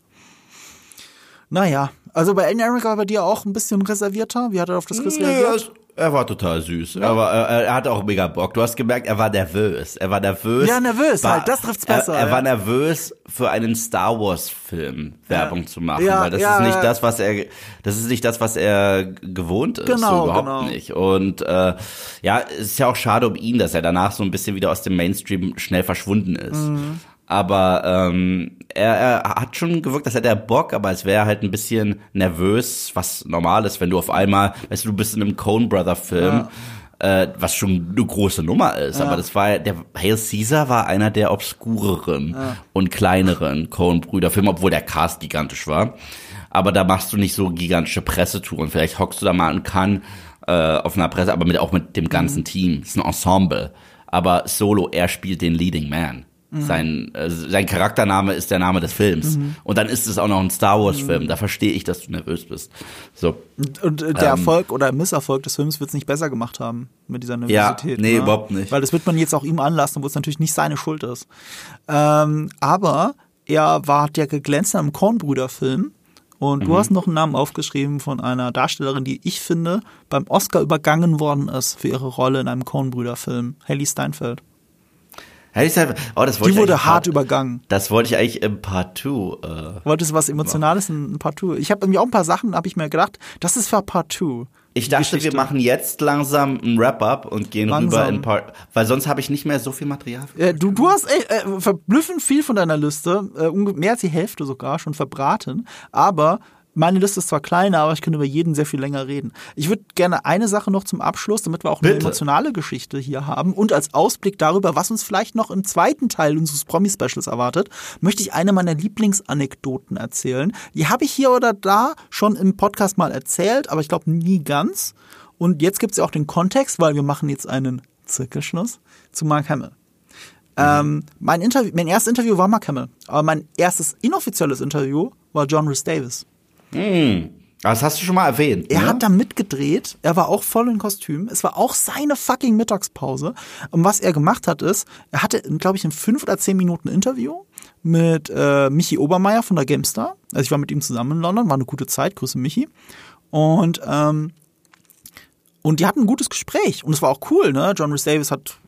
Naja, also bei Ellen Eric war bei dir auch ein bisschen reservierter. Wie hat er auf das Quiz reagiert? Er war total süß. Ja. Aber äh, er hatte auch mega Bock. Du hast gemerkt, er war nervös. Er war nervös. Ja, nervös war, halt. Das trifft's besser. Er, er ja. war nervös für einen Star Wars Film Werbung ja. zu machen, weil das ist nicht das, was er das ist nicht das, was er gewohnt ist, genau, so überhaupt genau. nicht. Und äh, ja, es ist ja auch schade um ihn, dass er danach so ein bisschen wieder aus dem Mainstream schnell verschwunden ist. Mhm. Aber ähm, er, er hat schon gewirkt, dass er der Bock, aber es wäre halt ein bisschen nervös, was normal ist, wenn du auf einmal, weißt du, du bist in einem Coen Brother Film. Ja. Äh, was schon eine große Nummer ist, ja. aber das war der Hail Caesar war einer der obskureren ja. und kleineren Coen-Brüder-Filme, obwohl der Cast gigantisch war. Aber da machst du nicht so gigantische Pressetouren. Vielleicht hockst du da mal in Cannes äh, auf einer Presse, aber mit, auch mit dem ganzen mhm. Team. Das ist ein Ensemble. Aber Solo, er spielt den Leading Man. Mhm. Sein, äh, sein Charaktername ist der Name des Films. Mhm. Und dann ist es auch noch ein Star Wars-Film. Mhm. Da verstehe ich, dass du nervös bist. So. Und, äh, der ähm, Erfolg oder Misserfolg des Films wird es nicht besser gemacht haben mit dieser Nervosität. Ja, nee, ne? überhaupt nicht. Weil das wird man jetzt auch ihm anlassen, wo es natürlich nicht seine Schuld ist. Ähm, aber er war hat ja geglänzt in einem Kornbrüder-Film. Und du mhm. hast noch einen Namen aufgeschrieben von einer Darstellerin, die ich finde, beim Oscar übergangen worden ist für ihre Rolle in einem Coen-Brüder-Film. Haley Steinfeld. Oh, das wollte die wurde hart Part, übergangen. Das wollte ich eigentlich im Part 2. Äh, Wolltest du was Emotionales in Part 2? Ich habe irgendwie auch ein paar Sachen, habe ich mir gedacht, das ist für Part 2. Ich dachte, Geschichte. wir machen jetzt langsam ein Wrap-up und gehen langsam. rüber in Part, weil sonst habe ich nicht mehr so viel Material. Äh, du, du hast ey, äh, verblüffend viel von deiner Liste, äh, mehr als die Hälfte sogar schon verbraten, aber meine Liste ist zwar kleiner, aber ich könnte über jeden sehr viel länger reden. Ich würde gerne eine Sache noch zum Abschluss, damit wir auch eine Bitte. emotionale Geschichte hier haben und als Ausblick darüber, was uns vielleicht noch im zweiten Teil unseres Promi-Specials erwartet, möchte ich eine meiner Lieblingsanekdoten erzählen. Die habe ich hier oder da schon im Podcast mal erzählt, aber ich glaube nie ganz. Und jetzt gibt es ja auch den Kontext, weil wir machen jetzt einen Zirkelschluss zu Mark Hamill. Mhm. Ähm, mein, Interview, mein erstes Interview war Mark Hamill, aber mein erstes inoffizielles Interview war John Rhys Davis. Hm. Das hast du schon mal erwähnt. Er ne? hat da mitgedreht. Er war auch voll in Kostüm. Es war auch seine fucking Mittagspause. Und was er gemacht hat, ist, er hatte, glaube ich, ein fünf oder zehn Minuten Interview mit äh, Michi Obermeier von der GameStar. Also ich war mit ihm zusammen in London, war eine gute Zeit. Grüße Michi. Und ähm, und die hatten ein gutes Gespräch. Und es war auch cool, ne? John Rhys Davis hat.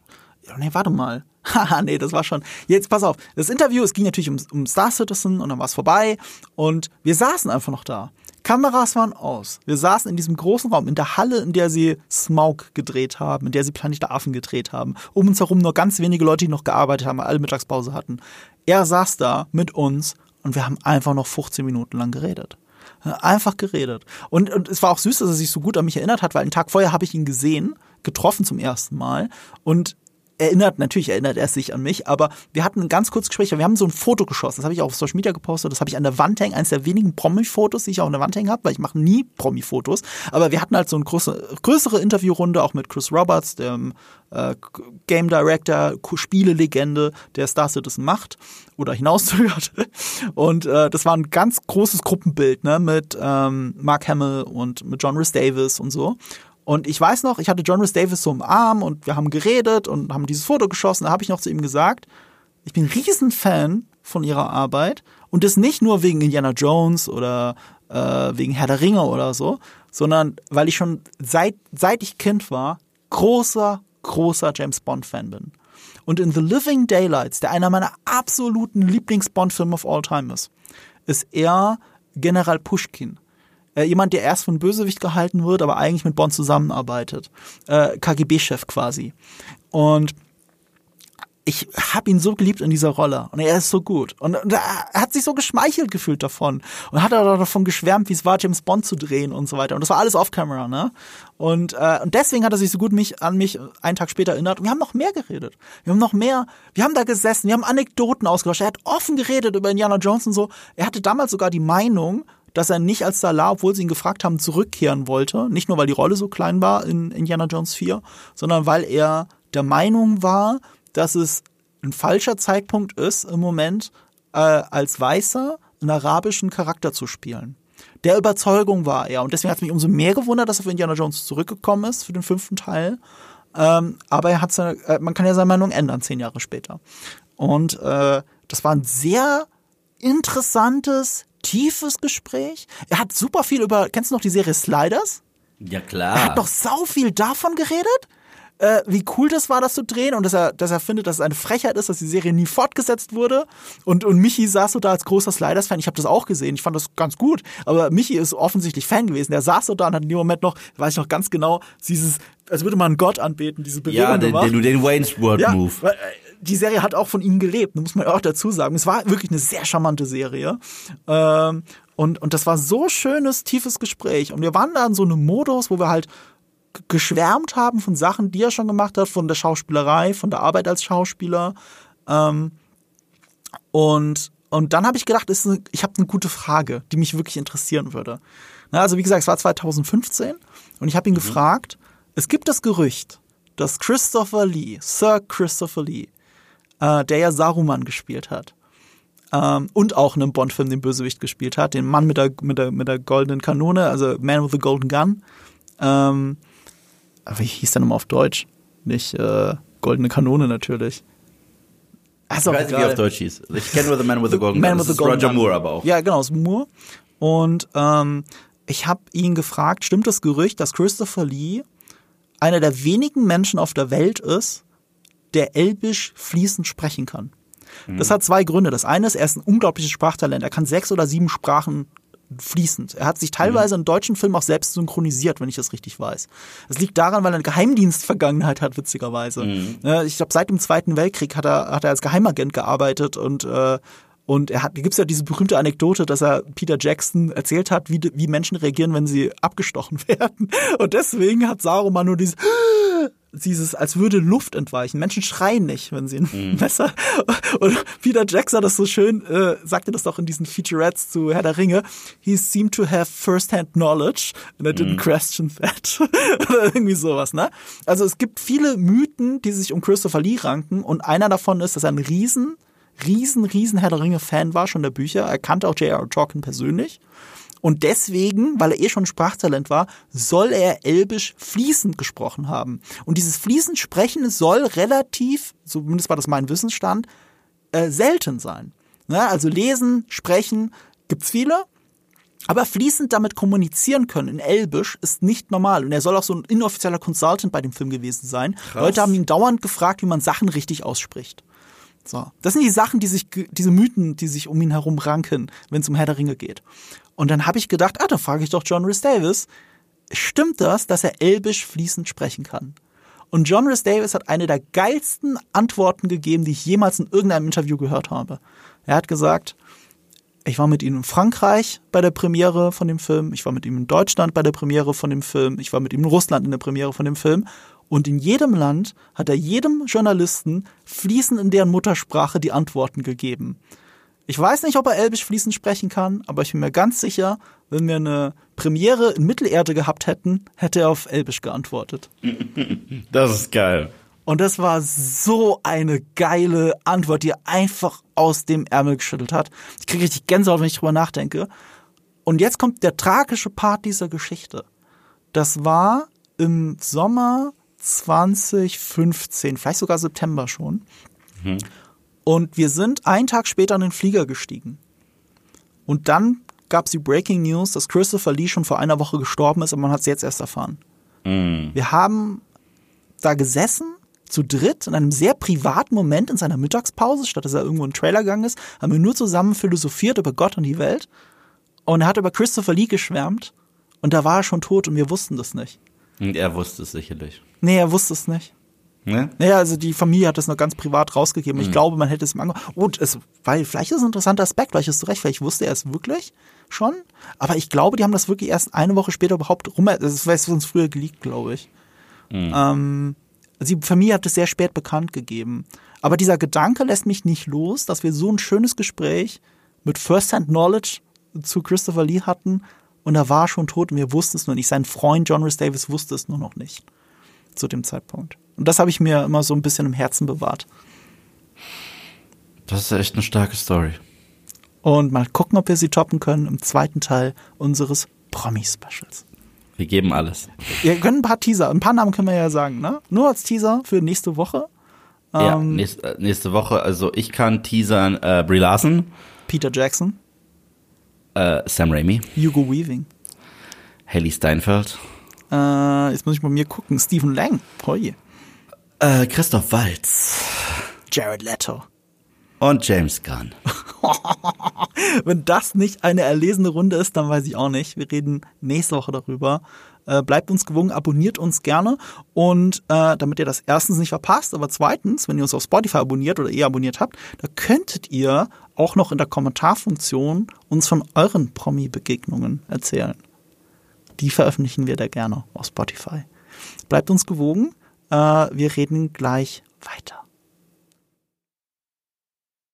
Nee, warte mal. Haha, nee, das war schon. Jetzt pass auf. Das Interview, es ging natürlich um, um Star Citizen und dann war es vorbei. Und wir saßen einfach noch da. Kameras waren aus. Wir saßen in diesem großen Raum, in der Halle, in der sie Smaug gedreht haben, in der sie Planet der Affen gedreht haben. Um uns herum nur ganz wenige Leute, die noch gearbeitet haben, alle Mittagspause hatten. Er saß da mit uns und wir haben einfach noch 15 Minuten lang geredet. Einfach geredet. Und, und es war auch süß, dass er sich so gut an mich erinnert hat, weil einen Tag vorher habe ich ihn gesehen, getroffen zum ersten Mal. Und erinnert, natürlich erinnert er sich an mich, aber wir hatten ein ganz kurzes Gespräch, wir haben so ein Foto geschossen, das habe ich auch auf Social Media gepostet, das habe ich an der Wand hängen, eines der wenigen Promi-Fotos, die ich auch an der Wand hängen habe, weil ich mache nie Promi-Fotos, aber wir hatten halt so eine große, größere Interviewrunde, auch mit Chris Roberts, dem äh, Game Director, Spielelegende, der Star Citizen macht oder hinauszögert. [LAUGHS] Und äh, das war ein ganz großes Gruppenbild, ne, mit ähm, Mark Hamill und mit John Rhys Davis und so und ich weiß noch, ich hatte John Rhys Davis so im Arm und wir haben geredet und haben dieses Foto geschossen. Da habe ich noch zu ihm gesagt, ich bin ein Riesenfan von ihrer Arbeit und das nicht nur wegen Indiana Jones oder äh, wegen Herr der Ringe oder so, sondern weil ich schon seit, seit ich Kind war, großer, großer James Bond-Fan bin. Und in The Living Daylights, der einer meiner absoluten Lieblings-Bond-Filme of all time ist, ist er General Pushkin äh, jemand, der erst von Bösewicht gehalten wird, aber eigentlich mit Bond zusammenarbeitet. Äh, KGB-Chef quasi. Und ich habe ihn so geliebt in dieser Rolle und er ist so gut und, und, er hat sich so geschmeichelt gefühlt davon und hat auch davon geschwärmt, wie es war, James Bond zu drehen und so weiter und das war alles off-camera, ne? Und äh, und deswegen hat er sich so gut mich an mich einen Tag später erinnert und wir haben noch mehr geredet. Wir haben noch mehr, wir haben da gesessen, wir haben Anekdoten ausgetauscht. Er hat offen geredet über Indiana Jones und so. Er hatte damals sogar die Meinung, dass er nicht als Salah, obwohl sie ihn gefragt haben, zurückkehren wollte. Nicht nur, weil die Rolle so klein war in Indiana Jones 4, sondern weil er der Meinung war, dass es ein falscher Zeitpunkt ist, im Moment äh, als Weißer einen arabischen Charakter zu spielen. Der Überzeugung war er. Und deswegen hat es mich umso mehr gewundert, dass er für Indiana Jones zurückgekommen ist, für den fünften Teil. Ähm, aber er hat seine, äh, man kann ja seine Meinung ändern, zehn Jahre später. Und äh, das war ein sehr interessantes, tiefes Gespräch. Er hat super viel über, kennst du noch die Serie Sliders? Ja, klar. Er hat doch sau viel davon geredet äh, wie cool das war, das zu drehen und dass er, dass er findet, dass es eine Frechheit ist, dass die Serie nie fortgesetzt wurde. Und, und Michi saß so da als großer Sliders-Fan. Ich habe das auch gesehen. Ich fand das ganz gut. Aber Michi ist offensichtlich Fan gewesen. Der saß so da und hat in dem Moment noch, weiß ich noch ganz genau, dieses, als würde man Gott anbeten, diese Bewegung ja, den, gemacht. den, den Wayne's World Ja, Move. weil, äh, die Serie hat auch von ihm gelebt, muss man auch dazu sagen. Es war wirklich eine sehr charmante Serie. Ähm, und, und das war so schönes, tiefes Gespräch. Und wir waren da in so einem Modus, wo wir halt geschwärmt haben von Sachen, die er schon gemacht hat, von der Schauspielerei, von der Arbeit als Schauspieler. Ähm, und, und dann habe ich gedacht, ist eine, ich habe eine gute Frage, die mich wirklich interessieren würde. Na, also wie gesagt, es war 2015 und ich habe ihn gefragt, es gibt das Gerücht, dass Christopher Lee, Sir Christopher Lee, äh, der ja Saruman gespielt hat, ähm, und auch in einem Bond-Film den Bösewicht gespielt hat, den Mann mit der, mit der, mit der goldenen Kanone, also Man with the Golden Gun. Ähm, aber wie hieß der nochmal auf Deutsch? Nicht äh, goldene Kanone natürlich. Also Ich weiß nicht, wie auf Deutsch hieß. Ich kenne nur The Man with the Golden Man Gun. with the Golden Roger Gun. Moore aber auch. Ja, genau, ist Moore. Und ähm, ich habe ihn gefragt, stimmt das Gerücht, dass Christopher Lee einer der wenigen Menschen auf der Welt ist, der Elbisch fließend sprechen kann? Das hat zwei Gründe. Das eine ist, er ist ein unglaubliches Sprachtalent. Er kann sechs oder sieben Sprachen fließend. Er hat sich teilweise in deutschen Filmen auch selbst synchronisiert, wenn ich das richtig weiß. Das liegt daran, weil er eine Geheimdienstvergangenheit hat, witzigerweise. Ja, Ich glaube, seit dem Zweiten Weltkrieg hat er, hat er als Geheimagent gearbeitet und äh, und er hat, gibt es ja diese berühmte Anekdote, dass er Peter Jackson erzählt hat, wie, wie Menschen reagieren, wenn sie abgestochen [LAUGHS] werden. Und deswegen hat Saruman nur dieses, dieses, als würde Luft entweichen. Menschen schreien nicht, wenn sie ein [LAUGHS] Messer. Und Peter Jackson das so schön, äh, sagte das doch in diesen Featurettes zu Herr der Ringe. He seemed to have first-hand knowledge and I didn't question that. [LAUGHS] Oder irgendwie sowas, ne? Also es gibt viele Mythen, die sich um Christopher Lee ranken und einer davon ist, dass er ein riesen, riesen, riesen Herr der Ringe Fan war schon der Bücher. Er kannte auch J.R.R. Tolkien persönlich. Und deswegen, weil er eh schon Sprachtalent war, soll er Elbisch fließend gesprochen haben. Und dieses fließend Sprechen soll relativ, zumindest war das mein Wissensstand, äh, selten sein. Ne? Also lesen, sprechen, gibt's viele. Aber fließend damit kommunizieren können in Elbisch ist nicht normal. Und er soll auch so ein inoffizieller Consultant bei dem Film gewesen sein. Leute haben ihn dauernd gefragt, wie man Sachen richtig ausspricht. So. Das sind die Sachen, die sich, diese Mythen, die sich um ihn herum ranken, wenn es um Herr der Ringe geht. Und dann habe ich gedacht, ah, da frage ich doch John Rhys Davis, stimmt das, dass er Elbisch fließend sprechen kann? Und John Rhys Davis hat eine der geilsten Antworten gegeben, die ich jemals in irgendeinem Interview gehört habe. Er hat gesagt, ich war mit ihm in Frankreich bei der Premiere von dem Film, ich war mit ihm in Deutschland bei der Premiere von dem Film, ich war mit ihm in Russland in der Premiere von dem Film. Und in jedem Land hat er jedem Journalisten fließend in deren Muttersprache die Antworten gegeben. Ich weiß nicht, ob er Elbisch fließend sprechen kann, aber ich bin mir ganz sicher, wenn wir eine Premiere in Mittelerde gehabt hätten, hätte er auf Elbisch geantwortet. [LAUGHS] Das ist geil. Und das war so eine geile Antwort, die er einfach aus dem Ärmel geschüttelt hat. Ich kriege richtig Gänsehaut, wenn ich drüber nachdenke. Und jetzt kommt der tragische Part dieser Geschichte. Das war im Sommer 2015, vielleicht sogar September schon. Und wir sind einen Tag später in den Flieger gestiegen. Und dann gab es die Breaking News, dass Christopher Lee schon vor einer Woche gestorben ist, aber man hat es jetzt erst erfahren. Wir haben da gesessen, zu dritt, in einem sehr privaten Moment in seiner Mittagspause, statt dass er irgendwo in den Trailer gegangen ist, haben wir nur zusammen philosophiert über Gott und die Welt. Und er hat über Christopher Lee geschwärmt. Und da war er schon tot und wir wussten das nicht. Und er wusste es sicherlich. Nee, er wusste es nicht. Ne? Naja, also die Familie hat das noch ganz privat rausgegeben. Ich glaube, man hätte es ihm angehört. Und es, weil, vielleicht ist es ein interessanter Aspekt, vielleicht hast du recht, vielleicht wusste er es wirklich schon. Aber ich glaube, die haben das wirklich erst eine Woche später überhaupt rum, das wäre uns früher geleakt, glaube ich. Ähm, also die Familie hat es sehr spät bekannt gegeben. Aber dieser Gedanke lässt mich nicht los, dass wir so ein schönes Gespräch mit First-Hand Knowledge zu Christopher Lee hatten und er war schon tot und wir wussten es nur nicht. Sein Freund John Rhys Davis wusste es nur noch nicht zu dem Zeitpunkt. Und das habe ich mir immer so ein bisschen im Herzen bewahrt. Das ist echt eine starke Story. Und mal gucken, ob wir sie toppen können im zweiten Teil unseres Promi-Specials. Wir geben alles. Wir können ein paar Teaser, ein paar Namen können wir ja sagen, ne? Nur als Teaser für nächste Woche. ja, Ähm, nächste, äh, nächste Woche, also ich kann teasern äh, Brie Larson, Peter Jackson, äh, Sam Raimi, Hugo Weaving, Haley Steinfeld, Äh, jetzt muss ich bei mir gucken. Stephen Lang. Hoi. Äh, Christoph Walz. Jared Leto. Und James Gunn. [LAUGHS] Wenn das nicht eine erlesene Runde ist, dann weiß ich auch nicht. Wir reden nächste Woche darüber. Äh, bleibt uns gewogen, abonniert uns gerne und äh, damit ihr das erstens nicht verpasst, aber zweitens, wenn ihr uns auf Spotify abonniert oder ihr abonniert habt, da könntet ihr auch noch in der Kommentarfunktion uns von euren Promi-Begegnungen erzählen. Die veröffentlichen wir da gerne auf Spotify. Bleibt uns gewogen. Äh, wir reden gleich weiter.